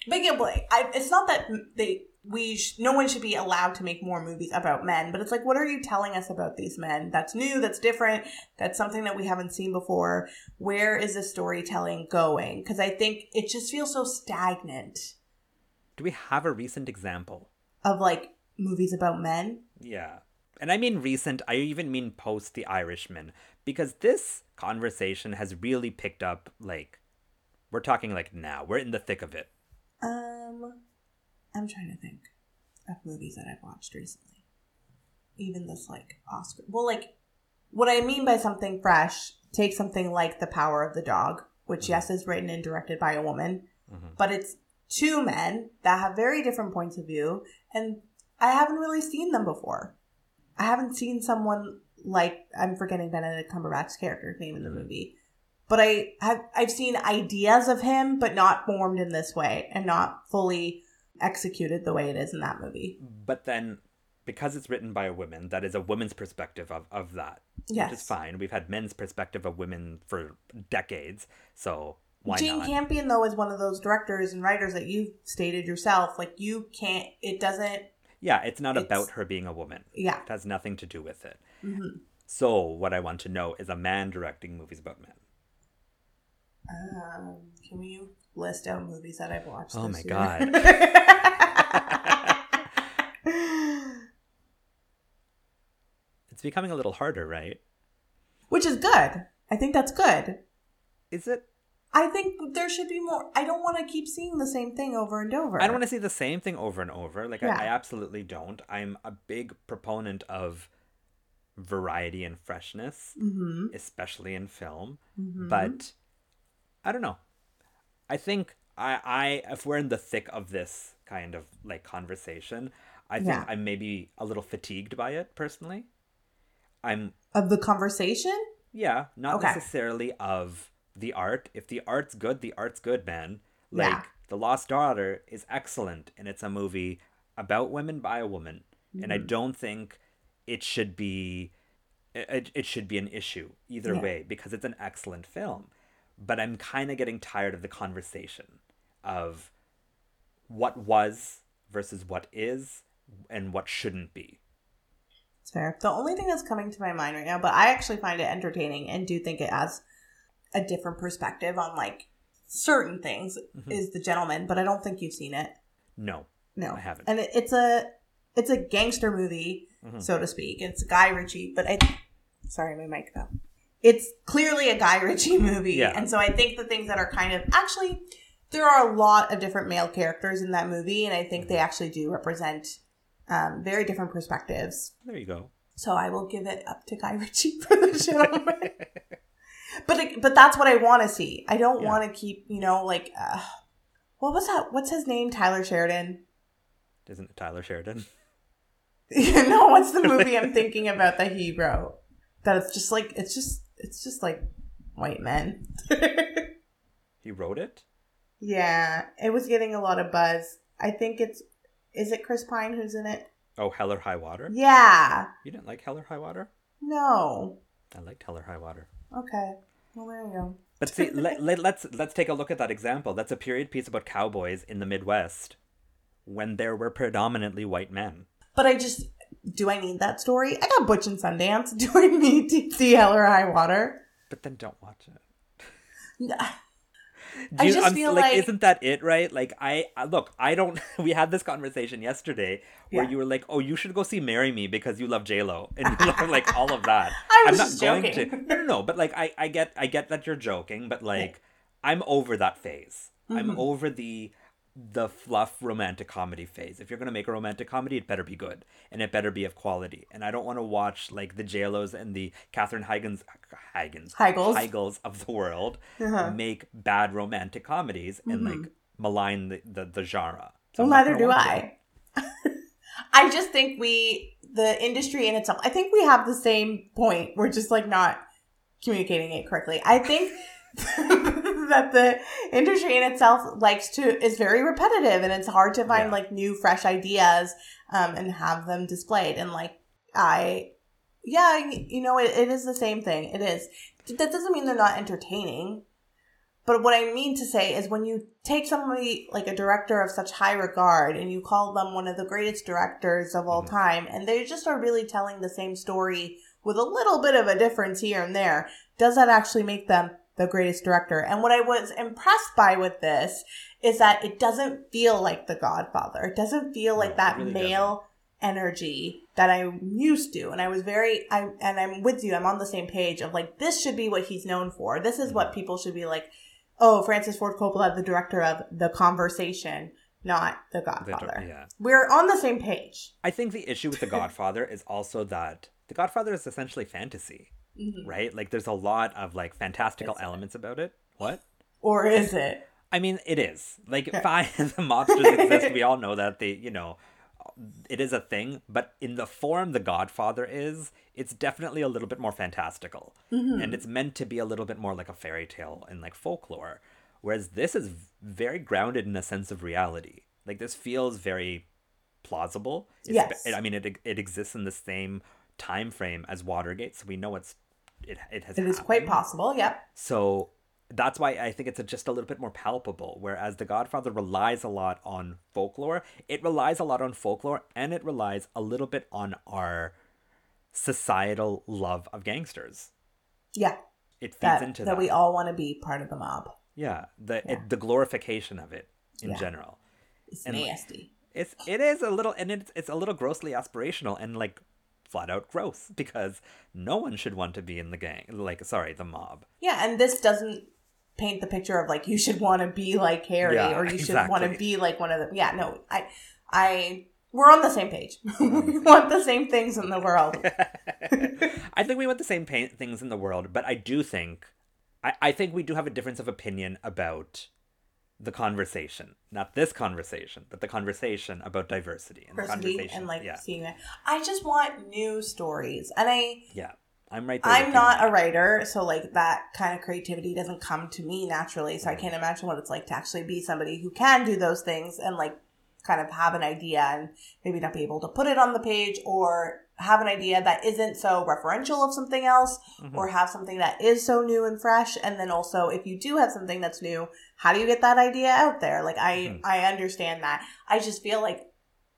But yeah, I, it's not that they we sh- no one should be allowed to make more movies about men, but it's like, what are you telling us about these men? That's new. That's different. That's something that we haven't seen before. Where is the storytelling going? Because I think it just feels so stagnant Do we have a recent example? of like movies about men. Yeah. And I mean recent, I even mean post The Irishman, because this conversation has really picked up, like, we're talking like now. We're in the thick of it. Um, I'm trying to think of movies that I've watched recently. Even this like Oscar. Well, like what I mean by something fresh, take something like The Power of the Dog, which yes is written and directed by a woman, Mhm. but it's two men that have very different points of view, and I haven't really seen them before. I haven't seen someone like I'm forgetting Benedict Cumberbatch's character's name in the mm-hmm. movie, but I have I've seen ideas of him, but not formed in this way and not fully executed the way it is in that movie. But then, because it's written by a woman, that is a woman's perspective of, of that. Yes. Which is fine. We've had men's perspective of women for decades, so why Jane not? Campion though is one of those directors and writers that you've stated yourself. Like you can't. It doesn't. Yeah, it's not It's- about her being a woman. Yeah. It has nothing to do with it. Mhm. So, what I want to know is a man directing movies about men. Um, can you list out movies that I've watched? Oh my year? [LAUGHS] It's becoming a little harder, right? Which is good. I think that's good. Is it? I think there should be more. I don't want to keep seeing the same thing over and over. I don't want to see the same thing over and over. Like, Yeah. I, I absolutely don't. I'm a big proponent of variety and freshness, Mm-hmm. especially in film. Mhm. But I don't know. I think I, I if we're in the thick of this kind of like conversation, I think Yeah. I'm maybe a little fatigued by it personally. I'm Of the conversation? yeah, not Okay. necessarily of the art. If the art's good, the art's good, man. Like Yeah. The Lost Daughter is excellent and it's a movie about women by a woman. And Mm-hmm. I don't think it should be it, it should be an issue either Yeah. way because it's an excellent film. But I'm kind of getting tired of the conversation of what was versus what is and what shouldn't be. It's fair. The only thing that's coming to my mind right now, but I actually find it entertaining and do think it has a different perspective on like certain things Mm-hmm. is The Gentlemen, but I don't think you've seen it. No. No, I haven't. And it, it's a it's a gangster movie, Mhm. so to speak. It's Guy Ritchie, but I sorry, my mic fell. It's clearly a Guy Ritchie [LAUGHS] movie, Yeah. and so I think the things that are kind of actually there are a lot of different male characters in that movie, and I think Mm-hmm. they actually do represent um, very different perspectives. There you go. So I will give it up to Guy Ritchie for the gentlemen. [LAUGHS] but but that's what I want to see. I don't Yeah. want to keep you know like uh, what was that? What's his name? Taylor Sheridan. Isn't it Taylor Sheridan? [LAUGHS] [LAUGHS] no, what's the movie I'm thinking about that he wrote? That it's just like it's just it's just like white men. [LAUGHS] He wrote it? yeah, it was getting a lot of buzz. I think it's is it Chris Pine who's in it? Oh, Hell or High Water? Yeah. You didn't like Hell or High Water? No. I liked Hell or High Water. Okay. Well, there you go. But see, let, let, let's let's take a look at that example. That's a period piece about cowboys in the Midwest when there were predominantly white men. But I just do I need that story? I got Butch and Sundance. [LAUGHS] Do I need to see Hell or High Water? But then don't watch it. [LAUGHS] Do I just I'm- feel like, like- isn't that it, right? Like, I, I look, I don't. [LAUGHS] We had this conversation yesterday where Yeah. you were like, "Oh, you should go see "Marry Me" because you love J Lo," [LAUGHS] and you love like all of that. [LAUGHS] I I'm not just going joking. to. No, no, no. But like, I, I get, I get that you're joking, but like, I'm over that phase. Mm-hmm. I'm over the, the fluff romantic comedy phase. If you're gonna make a romantic comedy, it better be good and it better be of quality. And I don't want to watch like the J Lo's and the Catherine Huygens, Huygens, Heigls. Heigls of the world Uh-huh. make bad romantic comedies and like malign the, the, the genre. So well, neither do. I. [LAUGHS] I just think we, the industry in itself, I think we have the same point. We're just like not communicating it correctly. I think [LAUGHS] [LAUGHS] that the industry in itself likes to is very repetitive, and it's hard to find Yeah. like new, fresh ideas um, and have them displayed. And like I, yeah, you know, it, it is the same thing. It is. That doesn't mean they're not entertaining. But what I mean to say is when you take somebody like a director of such high regard and you call them one of the greatest directors of all Mhm. time, and they just are really telling the same story with a little bit of a difference here and there, does that actually make them the greatest director? And what I was impressed by with this is that it doesn't feel like The Godfather. It doesn't feel like it that really male energy that I'm used to. And I was very I and I'm with you. I'm on the same page of like this should be what he's known for. This is what mm-hmm. people should be like, oh, Francis Ford Coppola, the director of The Conversation, not The The- Godfather. yeah. We're on the same page. I think the issue with The Godfather is also that The Godfather is essentially fantasy, Mhm. right? Like there's a lot of like fantastical Is it? elements about it. What? Or is it? I mean, it is. Like, fine, [LAUGHS] the monsters exist. We [LAUGHS] all know that. They, you know, it is a thing, but in the form The Godfather is, it's definitely a little bit more fantastical. And it's meant to be a little bit more like a fairy tale and like folklore. Whereas this is very grounded in a sense of reality. Like this feels very plausible. It's- Yes. it- I mean, it it exists in the same time frame as Watergate, so we know it's it it has. It is quite possible. Yep. So that's why I think it's a, just a little bit more palpable. Whereas The Godfather relies a lot on folklore, it relies a lot on folklore, and it relies a little bit on our societal love of gangsters. Yeah. It feeds That, into that that. we all want to be part of the mob. yeah, the Yeah. It, the glorification of it in Yeah. general. It's And- nasty. It's it is a little and it's it's a little grossly aspirational and like flat out gross [LAUGHS] because no one should want to be in the gang like sorry the mob Yeah, and this doesn't paint the picture of like you should want to be like Harry Yeah, or you should want to be like one of them. Yeah, no, I, I, we're on the same page. [LAUGHS] we mm-hmm. want the same things in the world. [LAUGHS] I think we want the same pain, things in the world, but I do think, I, I think we do have a difference of opinion about the conversation. Not this conversation, but the conversation about diversity and the Diversity conversation. and like yeah, seeing that. I just want new stories, and I, yeah, I'm right there. I'm not a writer, so like that kind of creativity doesn't come to me naturally. So I Mm. can't imagine what it's like to actually be somebody who can do those things and like kind of have an idea and maybe not be able to put it on the page or have an idea that isn't so referential of something else Mhm. or have something that is so new and fresh and then also if you do have something that's new how do you get that idea out there like i Mhm. i understand that i just feel like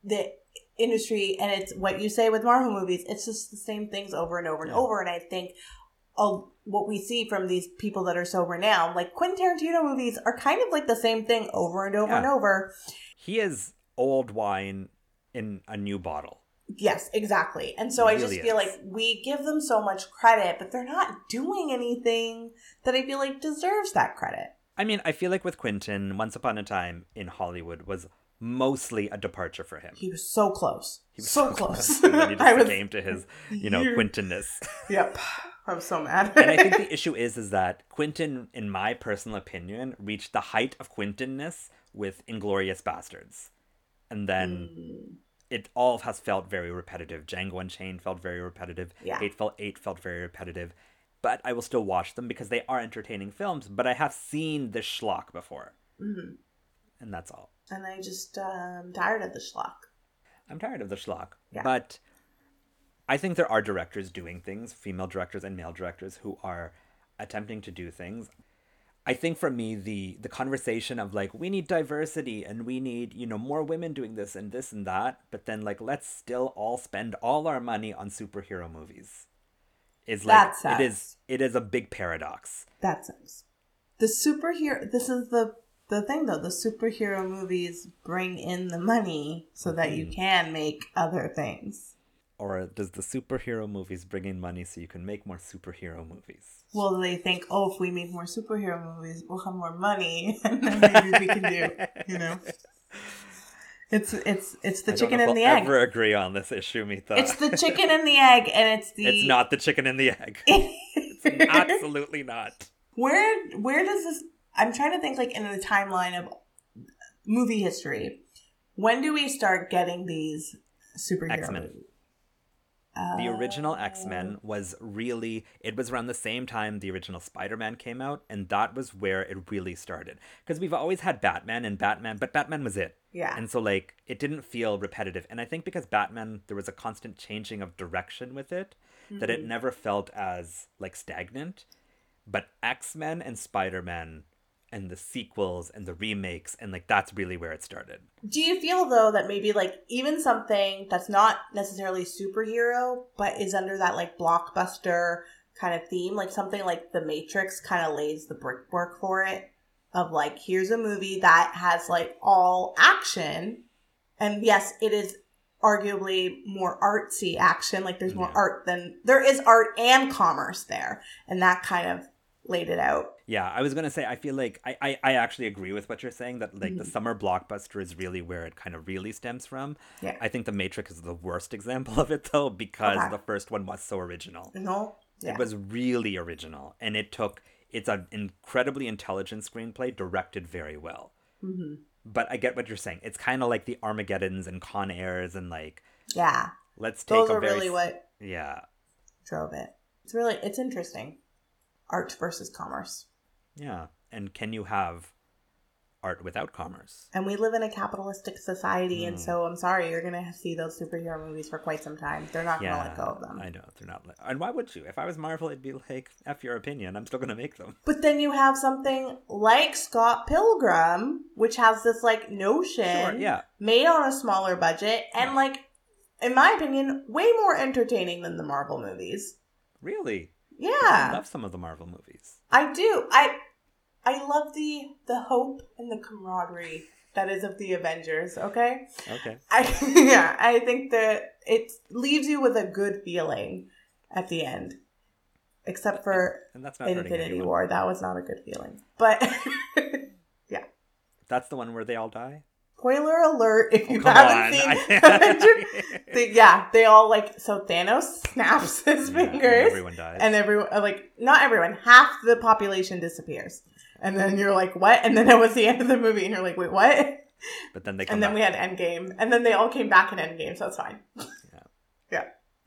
the industry and it's what you say with marvel movies it's just the same things over and over and Yeah. over and i think oh, what we see from these people that are so renowned like quentin tarantino movies are kind of like the same thing over and over Yeah. and over He is old wine in a new bottle. Yes, exactly. And so It I just really feel like we give them so much credit, but they're not doing anything that I feel like deserves that credit. I mean, I feel like with Quentin, Once Upon a Time in Hollywood was mostly a departure for him. He was so close. He was so close. and [LAUGHS] then he [LAUGHS] just was, came to his, you know, [LAUGHS] Quintinness. Yep. I'm so mad. and I think the issue is is that Quentin, in my personal opinion, reached the height of Quintinness with Inglourious Basterds, and then Mm, it all has felt very repetitive. Django Unchained felt very repetitive. Yeah. Hateful Eight felt very repetitive. But I will still watch them because they are entertaining films. But I have seen this schlock before, mhm. and that's all. And I just um tired of the schlock. I'm tired of the schlock. Yeah. But I think there are directors doing things, female directors and male directors, who are attempting to do things. I think for me, the the conversation of like we need diversity and we need you know more women doing this and this and that, but then like let's still all spend all our money on superhero movies, is like That it is it is a big paradox. That sucks. The superhero. This is the the thing though. The superhero movies bring in the money so that you Mhm. can make other things. Or does the superhero movies bring in money so you can make more superhero movies? Well, they think, oh, if we make more superhero movies, we'll have more money, [LAUGHS] and then [LAUGHS] maybe we can do, you know. It's it's it's the I chicken and the we'll egg. Ever agree on this issue, Mitha? It's the chicken and the egg, and it's the. It's not the chicken and the egg. [LAUGHS] it's Absolutely not. Where where does this? I'm trying to think like in the timeline of movie history. When do we start getting these superhero X-Men. movies? The original Uh, X Men was really, it was around the same time the original Spider Man came out, and that was where it really started. Because we've always had Batman and Batman, but Batman was it. Yeah. And so, like, it didn't feel repetitive. And I think because Batman, there was a constant changing of direction with it, that Mm-hmm. it never felt as, like, stagnant. But X Men and Spider Man and the sequels and the remakes, and, like, that's really where it started. Do you feel though that maybe like even something that's not necessarily superhero but is under that like blockbuster kind of theme, like something like The Matrix kind of lays the brickwork for it of like here's a movie that has like all action and yes, it is arguably more artsy action, like there's more Yeah. art than there is art and commerce there and that kind of laid it out. Yeah, I was gonna say I feel like I, I, I actually agree with what you're saying that like the Mhm. summer blockbuster is really where it kind of really stems from. Yeah. I think The Matrix is the worst example of it though because Okay. the first one was so original. Know? Yeah. It was really original and it took it's an incredibly intelligent screenplay directed very well. Mm-hmm. but I get what you're saying. It's kind of like the Armageddons and Con Airs and like Yeah. let's take Those a are very really what yeah drove it. It's really it's interesting. Art versus commerce. yeah. And can you have art without commerce? And we live in a capitalistic society, and Mm. so I'm sorry, you're gonna see those superhero movies for quite some time. They're not Yeah, gonna let go of them. I know they're not. Li- and why would you? If I was Marvel, it'd be like, "F your opinion. I'm still gonna make them." But then you have something like Scott Pilgrim, which has this like notion Sure. Yeah. made on a smaller budget and Yeah. like, in my opinion, way more entertaining than the Marvel movies. Really. I Yeah, love some of the Marvel movies. I do. I I love the the hope and the camaraderie that is of the Avengers. Okay. Okay. I [LAUGHS] yeah, I think that it leaves you with a good feeling at the end. Except for And that's not Infinity. War, that was not a good feeling. But [LAUGHS] yeah. That's the one where they all die. Spoiler alert if oh, you Oh, haven't on. seen [LAUGHS] [LAUGHS] Avengers, they, yeah, they all like so Thanos [LAUGHS] snaps his Yeah, and fingers everyone dies. and everyone uh, like not everyone, half the population disappears. And then you're like, what? And then it was the end of the movie, and you're like, wait, what? but then they And then back. we had Endgame, and then they all came back in Endgame, so it's fine. Yeah yeah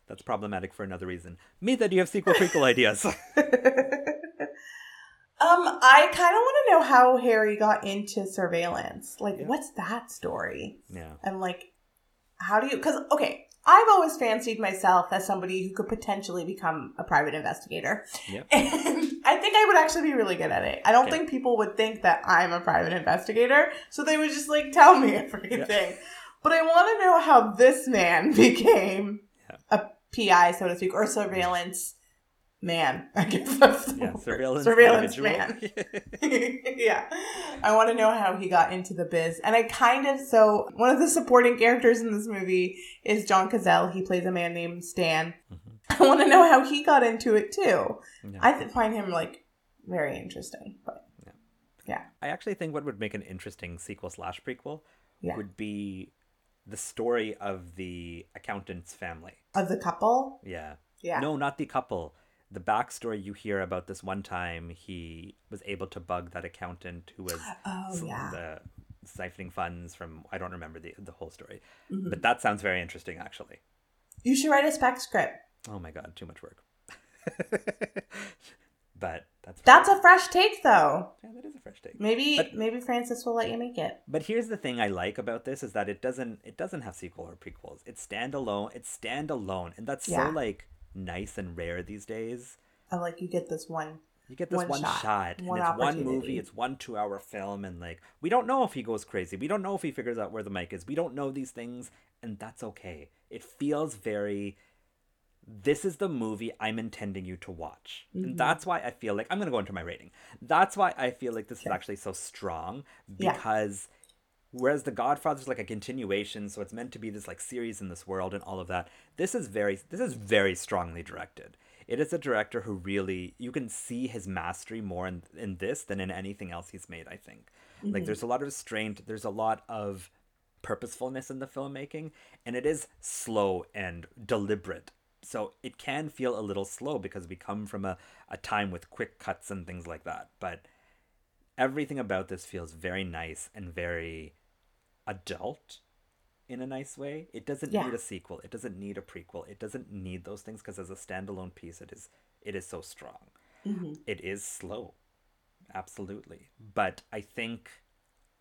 that's problematic for another reason. Me that you have sequel prequel ideas. Um, I kind of want to know how Harry got into surveillance. Like, Yeah. what's that story? yeah. And like, how do you? Because okay, I've always fancied myself as somebody who could potentially become a private investigator, Yep. [LAUGHS] and I think I would actually be really good at it. I don't Okay. think people would think that I'm a private investigator, so they would just like tell me [LAUGHS] everything. But I want to know how this man [LAUGHS] became Yeah. a PI, so to speak, or surveillance man. [LAUGHS] I guess that's the Yeah. Surveillance. surveillance man. [LAUGHS] [LAUGHS] yeah. I want to know how he got into the biz. And I kind of, so one of the supporting characters in this movie is John Cazale. He plays a man named Stan. Mm-hmm. I want to know how he got into it too. Yeah. I th- find him like very interesting. But yeah. I actually think what would make an interesting sequel slash prequel Yeah. would be the story of the accountant's family. of the couple, Yeah. yeah. No, not the couple. The backstory you hear about this one time he was able to bug that accountant who was [GASPS] Oh, yeah. the siphoning funds from I don't remember the the whole story. Mhm. But that sounds very interesting actually. You should write a spec script. Oh my god, too much work. [LAUGHS] but that's That's a fresh take, though. yeah, that is a fresh take. Maybe But- maybe Francis will let you make it. But here's the thing I like about this is that it doesn't it doesn't have sequel or prequels. It's standalone. It's standalone, and that's Yeah. so like nice and rare these days. I like you get this one. You get this One one, shot, shot, one and it's one movie. It's one two-hour film, and like we don't know if he goes crazy. We don't know if he figures out where the mic is. We don't know these things, and that's okay. It feels very. This is the movie I'm intending you to watch, Mm-hmm. and that's why I feel like I'm gonna go into my rating. That's why I feel like this is actually so strong Yeah. Whereas the godfather's like a continuation so it's meant to be this like series in this world and all of that this is very this is very strongly directed. It is a director who really you can see his mastery more in, in this than in anything else he's made i think. Like mm-hmm. there's a lot of restraint there's a lot of purposefulness in the filmmaking and it is slow and deliberate. So it can feel a little slow because we come from a, a time with quick cuts and things like that but everything about this feels very nice and very adult in a nice way. It doesn't Yeah. need a sequel. It doesn't need a prequel. It doesn't need those things because as a standalone piece, it is it is so strong. Mm-hmm. It is slow, absolutely. But I think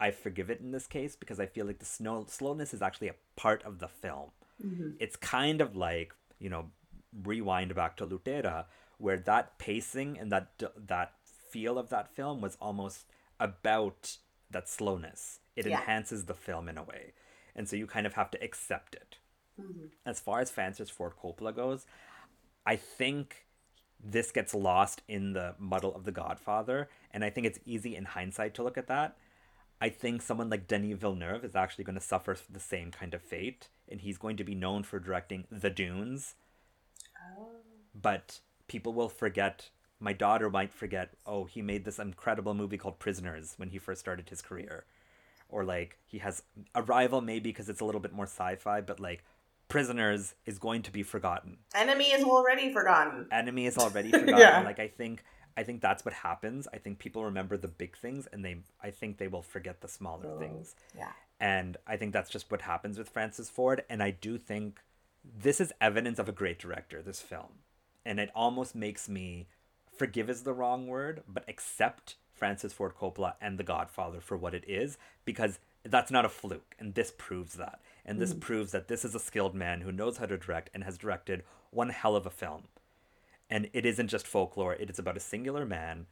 I forgive it in this case because I feel like the snow slowness is actually a part of the film. Mm-hmm. It's kind of like you know rewind back to Lootera, where that pacing and that that feel of that film was almost about that slowness. It Yeah. enhances the film in a way, and so you kind of have to accept it. Mm-hmm. As far as Francis Ford Coppola goes, I think this gets lost in the muddle of The Godfather, and I think it's easy in hindsight to look at that. I think someone like Denis Villeneuve is actually going to suffer the same kind of fate, and he's going to be known for directing The Dunes. Oh. But people will forget. My daughter might forget. Oh, he made this incredible movie called Prisoners when he first started his career, or like he has Arrival maybe because it's a little bit more sci-fi, but like Prisoners is going to be forgotten Enemy is already forgotten. enemy is already [LAUGHS] forgotten. Yeah. Like I think I think that's what happens. I think people remember the big things and they I think they will forget the smaller oh, things. Yeah. And I think that's just what happens with Francis Ford. And I do think this is evidence of a great director, this film. And it almost makes me forgive is the wrong word, but accept Francis Ford Coppola and The Godfather for what it is because that's not a fluke. And this proves that. And this hmm. proves that this is a skilled man who knows how to direct and has directed one hell of a film. And it isn't just folklore, it is about a singular man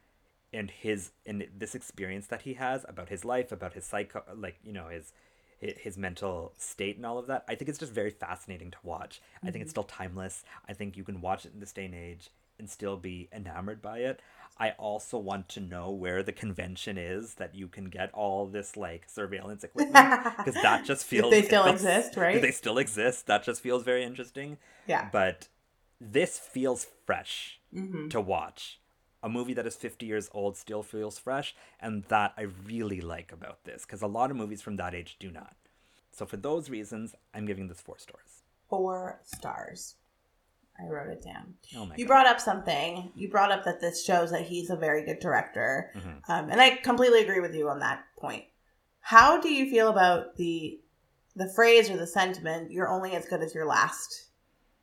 and his and this experience that he has about his life about his psycho like you know his his mental state and all of that i think it's just very fascinating to watch i think it's hmm. still timeless i think you can watch it in this day and age and still be enamored by it i also want to know where the convention is that you can get all this like surveillance equipment [LAUGHS] because that just feels they still feels- exist, right? they still exist that just feels very interesting Yeah. but this feels fresh Mm-hmm. to watch. A movie that is 50 years old still feels fresh, and that I really like about this because a lot of movies from that age do not. So, for those reasons, I'm giving this four stars. Four stars. I wrote it down. Oh my You god. brought up something. You brought up that this shows that he's a very good director, Mhm. um, and I completely agree with you on that point. How do you feel about the the phrase or the sentiment? You're only as good as your last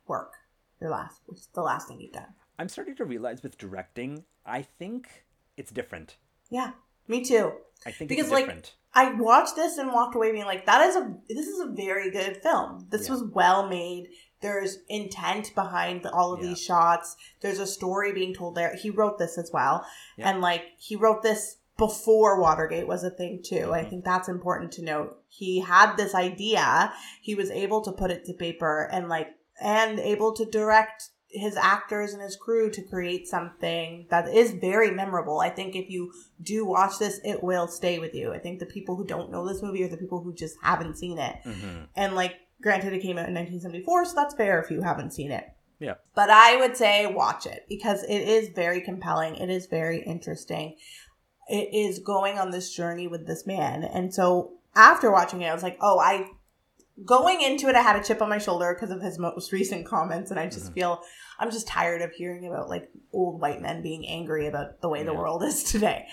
work. Your last, the last thing you've done. I'm starting to realize with directing, I think it's different. Yeah, me too. I think Because, it's like. I watched this and walked away being like, "That is a this is a very good film. This Yeah. was well made. There's intent behind all of Yeah. these shots. There's a story being told there. He wrote this as well, Yeah. and like he wrote this before Watergate was a thing too. I Mhm. think that's important to note. He had this idea. He was able to put it to paper and like and able to direct his actors and his crew to create something that is very memorable. I think if you do watch this, it will stay with you. I think the people who don't know this movie are the people who just haven't seen it. hmm And like, granted, it came out in 1974, so that's fair if you haven't seen it. Yeah. But I would say watch it because it is very compelling. It is very interesting. It is going on this journey with this man. And so after watching it, I was like, oh, I. Going into it, I had a chip on my shoulder because of his most recent comments, and I just Mhm. feel I'm just tired of hearing about like old white men being angry about the way the world is today.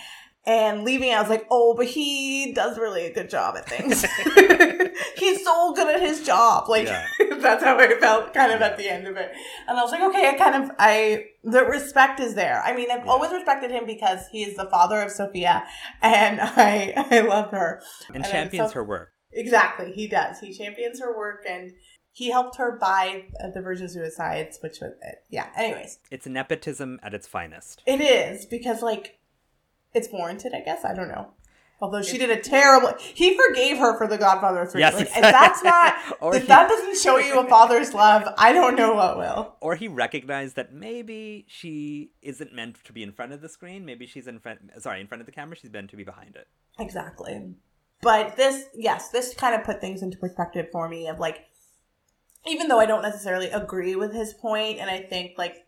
And leaving, I was like, oh, but he does really a good job at things. [LAUGHS] He's so good at his job. Like Yeah. [LAUGHS] that's how I felt kind of Yeah. at the end of it. And I was like, okay, I kind of I the respect is there. I mean, I've Yeah. always respected him because he is the father of Sofia and [LAUGHS] I I love her. And And champions so- her work. Exactly, he does. He champions her work and he helped her buy the Virgin Suicides, which was it. Yeah. Anyways, It's nepotism at its finest. it is because like it's warranted, I guess. I don't know. Although she did a terrible, he forgave her for The Godfather Three. Yes, like, if that's not, [LAUGHS] Or if he- that doesn't show you a father's [LAUGHS] love, I don't know what will. Or he recognized that maybe she isn't meant to be in front of the screen. Maybe she's in front. Sorry, in front of the camera. She's meant to be behind it. Exactly. But this, yes, this kind of put things into perspective for me of like, even though I don't necessarily agree with his point, and I think like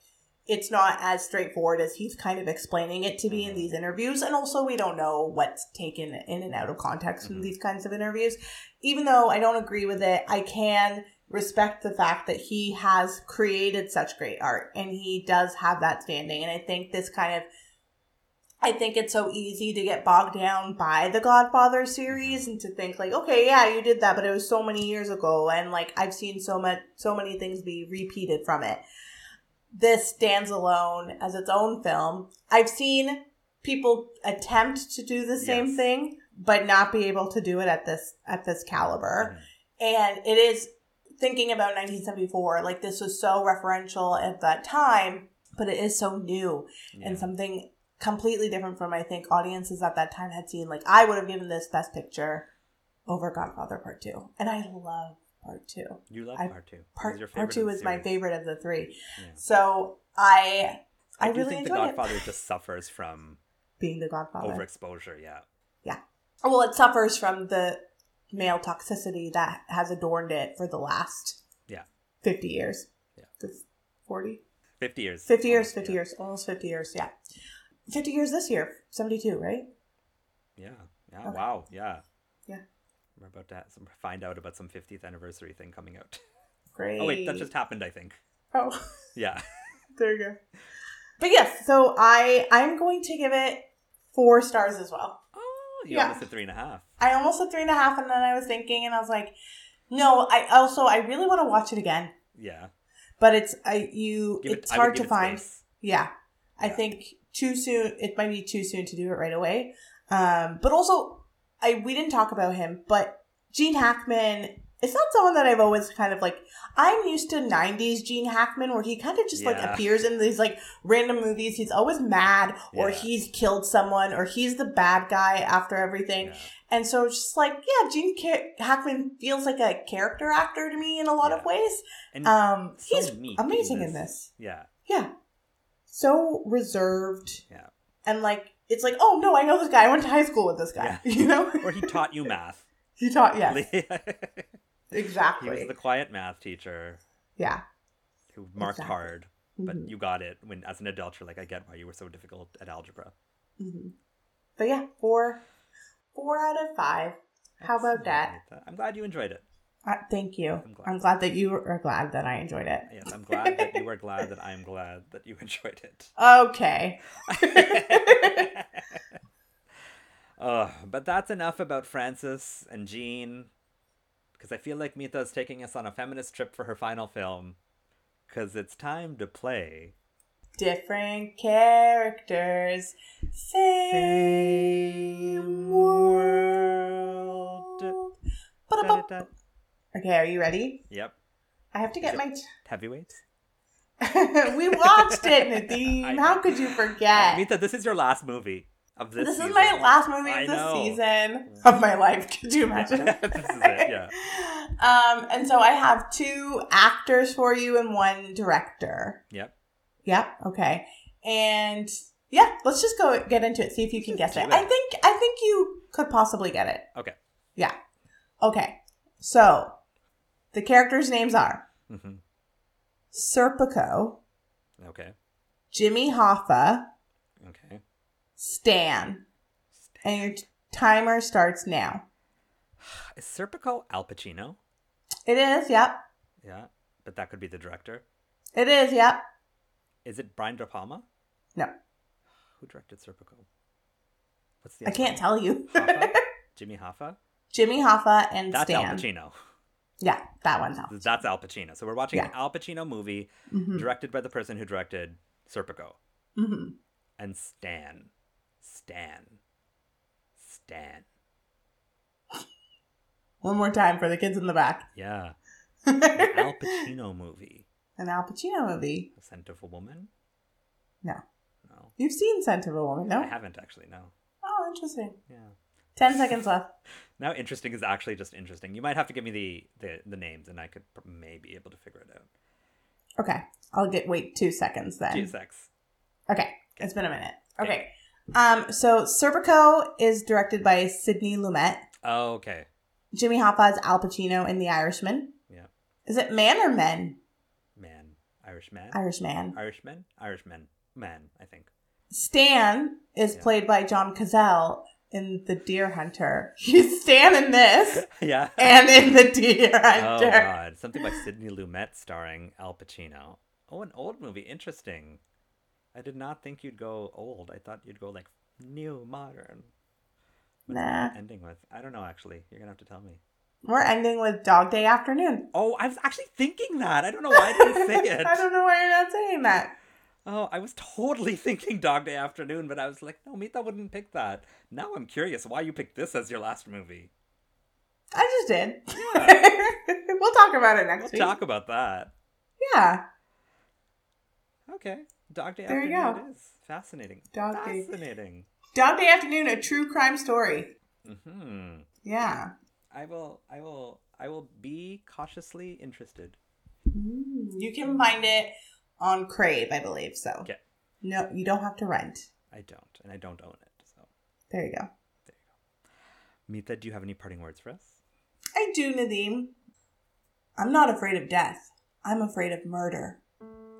it's not as straightforward as he's kind of explaining it to be in these interviews, and also we don't know what's taken in and out of context in Mhm. these kinds of interviews. Even though I don't agree with it, I can respect the fact that he has created such great art and he does have that standing, and I think this kind of I think it's so easy to get bogged down by the Godfather series and to think like, okay, yeah, you did that, but it was so many years ago, and like I've seen so much, so many things be repeated from it. This stands alone as its own film. I've seen people attempt to do the same Yes. thing, but not be able to do it at this at this caliber Mhm. and it is thinking about 1974 like this was so referential at that time but it is so new Yeah. and something completely different from i think audiences at that time had seen like i would have given this best picture over godfather part two and i love part two You love I- part two. Part, part two is my favorite of the three Yeah. so i I, I really think The enjoyed it. Godfather just suffers from [LAUGHS] being the godfather overexposure. Yeah. Yeah. well it suffers from the male toxicity that has adorned it for the last Yeah. 50 years Yeah. 40 Fifty years. 50 years, almost, 50 yeah. years, almost 50 years, yeah. 50 years this year, 72, right? Yeah. Yeah. Okay. Wow. Yeah. Yeah. We're about to some, find out about some 50th anniversary thing coming out. Great. Oh wait, that just happened. I think. Oh, Yeah. [LAUGHS] there you go. but yes, so I I'm going to give it four stars as well. Oh, you Yeah. almost said three and a half. I almost said three and a half, and then I was thinking, and I was like, no. I also I really want to watch it again, Yeah. but it's I you Give it- it's I hard to it find. Yeah, I think too soon. It might be too soon to do it right away. Um, but also, I we didn't talk about him, but Gene Hackman. It's not someone that I've always kind of like. I'm used to '90s Gene Hackman, where he kind of just like appears in these like random movies. He's always mad, or Yeah. he's killed someone, or he's the bad guy after everything. Yeah. And so it's just like, yeah, Gene Hackman feels like a character actor to me in a lot of ways. And Um, so he's amazing in in this. this. yeah. Yeah. So reserved. Yeah. And like, it's like, oh no, I know this guy. I went to high school with this guy. Yeah. [LAUGHS] You know? Or he taught you math. [LAUGHS] he taught, yes. Exactly. [LAUGHS] He was the quiet math teacher yeah. who marked Exactly. hard, but Mhm. you got it when, as an adult, you're like, I get why you were so difficult at algebra. Mhm. But yeah, four, four out of five. How about that? Excellent. I'm glad you enjoyed it. Uh, thank you. I'm glad. I'm glad that you are glad that I enjoyed it. Yes, I'm glad that you are glad that I'm glad that you enjoyed it. Okay. Uh, but that's enough about Francis and Gene. Because I feel like Mita is taking us on a feminist trip for her final film. Because it's time to play. Different characters, same world. Okay, are you ready? Yep. I have to get my. Heavyweights. [LAUGHS] we watched it, [LAUGHS] I Nadeem. know. How could you forget? Mita, this is your last movie of this. This, is my last movie I of the season of my life. [LAUGHS] Could you imagine? this is it, yeah. [LAUGHS] Um, and so I have two actors for you and one director. Yep. Yep. Okay. And yeah, let's just go get into it. See if you can guess it. I think I think you could possibly get it. Okay. Yeah. Okay. So the characters' names are hmm Serpico, Okay. Jimmy Hoffa, Okay. Stan, and your t- timer starts now. Is Serpico Al Pacino? It is. Yep. Yeah. But that could be the director. It is. Yep. Is it Brian De Palma? No, Who directed Serpico? What's the I can't one? tell you. Hoffa? [LAUGHS] Jimmy Hoffa? Jimmy Hoffa and That's Stan. Al Pacino. Yeah, that one's Al. That's Al Pacino. So we're watching an Al Pacino movie hmm directed by the person who directed Serpico. hmm And Stan. Stan. Stan. One more time for the kids in the back. Yeah. [LAUGHS] An Al Pacino movie. An Al Pacino movie. The Scent of a Woman? No. No. You've seen Scent of a Woman, no? I haven't actually, no. Oh, interesting. Yeah. Ten seconds left. [LAUGHS] Now interesting is actually just interesting. You might have to give me the the, the names and I could pr- maybe able to figure it out. Okay, I'll get wait two seconds then. GSX. Okay, it's been a minute. Okay, um, so Serpico is directed by Sidney Lumet. Oh, okay. Jimmy Hoffa is Al Pacino in The Irishman. Yeah. Is it man or men? Man. Irish man. Irishman. Irishman? Irishman. Man, I think. Stan is Yeah. played by John Cazale in The Deer Hunter. [LAUGHS] He's Stan in this [LAUGHS] yeah. and in The Deer Hunter. [LAUGHS] Oh Hunter. god, something by Sidney Lumet starring Al Pacino. Oh, an old movie. Interesting. I did not think you'd go old. I thought you'd go like new, modern. What's Nah. ending with? I don't know. Actually, you're gonna have to tell me. We're ending with Dog Day Afternoon. Oh, I was actually thinking that. I don't know why I didn't say [LAUGHS] it. I don't know why you're not saying that. Oh, I was totally [LAUGHS] thinking Dog Day Afternoon, but I was like, no, Mita wouldn't pick that. Now I'm curious why you picked this as your last movie. I just did. Yeah. [LAUGHS] we'll talk about it next week. We'll talk about that. Yeah. Okay. Dog Day There you Afternoon go. it is. Fascinating. Dog Day. Fascinating. Dog Day Afternoon, a true crime story. Mm-hmm. Yeah. I will. I will. I will be cautiously interested. Mm, You can find it on Crave, I believe. So Okay. no, you don't have to rent. I don't, and I don't own it. So, There you go. Mita, do you have any parting words for us? I do, Nadim. I'm not afraid of death. I'm afraid of murder.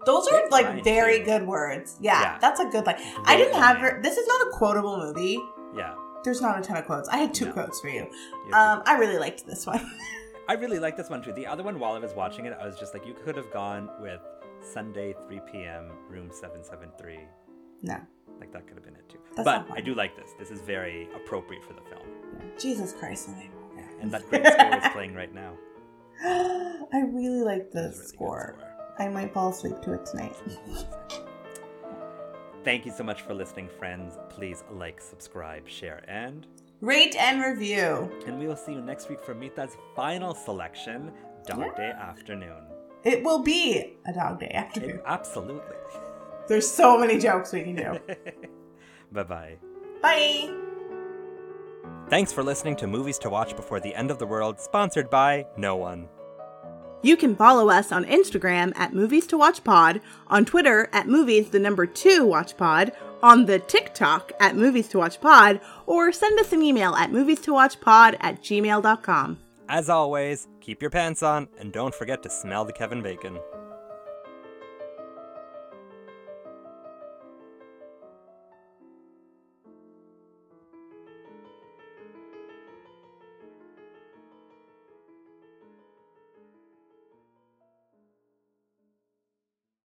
Those are like very too. good words. Yeah, Yeah. that's a good line. I didn't have. ver- This is not a quotable movie. Yeah. There's not a ton of quotes. I had two No. quotes for you. Um, I really liked this one. [LAUGHS] I really like this one too. The other one, while I was watching it, I was just like, you could have gone with Sunday, 3 p.m., room 773. No. Like that could have been it too. That's but. I do like this. This is very appropriate for the film. Jesus Christ, Lily. And that [LAUGHS] great score is playing right now. [GASPS] I really like the really score. score. I might fall asleep to it tonight. Thank you so much for listening, friends. Please like, subscribe, share, and Rate and review. and we will see you next week for Mita's final selection, Dog Day Afternoon. It will be a dog day afternoon. Absolutely. There's so many jokes we can do. [LAUGHS] bye bye. Bye. Thanks for listening to Movies to Watch Before the End of the World, sponsored by no one. You can follow us on Instagram at Movies to Watch Pod, on Twitter at Movies the number two Watch Pod, on the TikTok at Movies to Watch Pod, or send us an email at movies to watch pod at gmail.com. As always, keep your pants on and don't forget to smell the Kevin Bacon.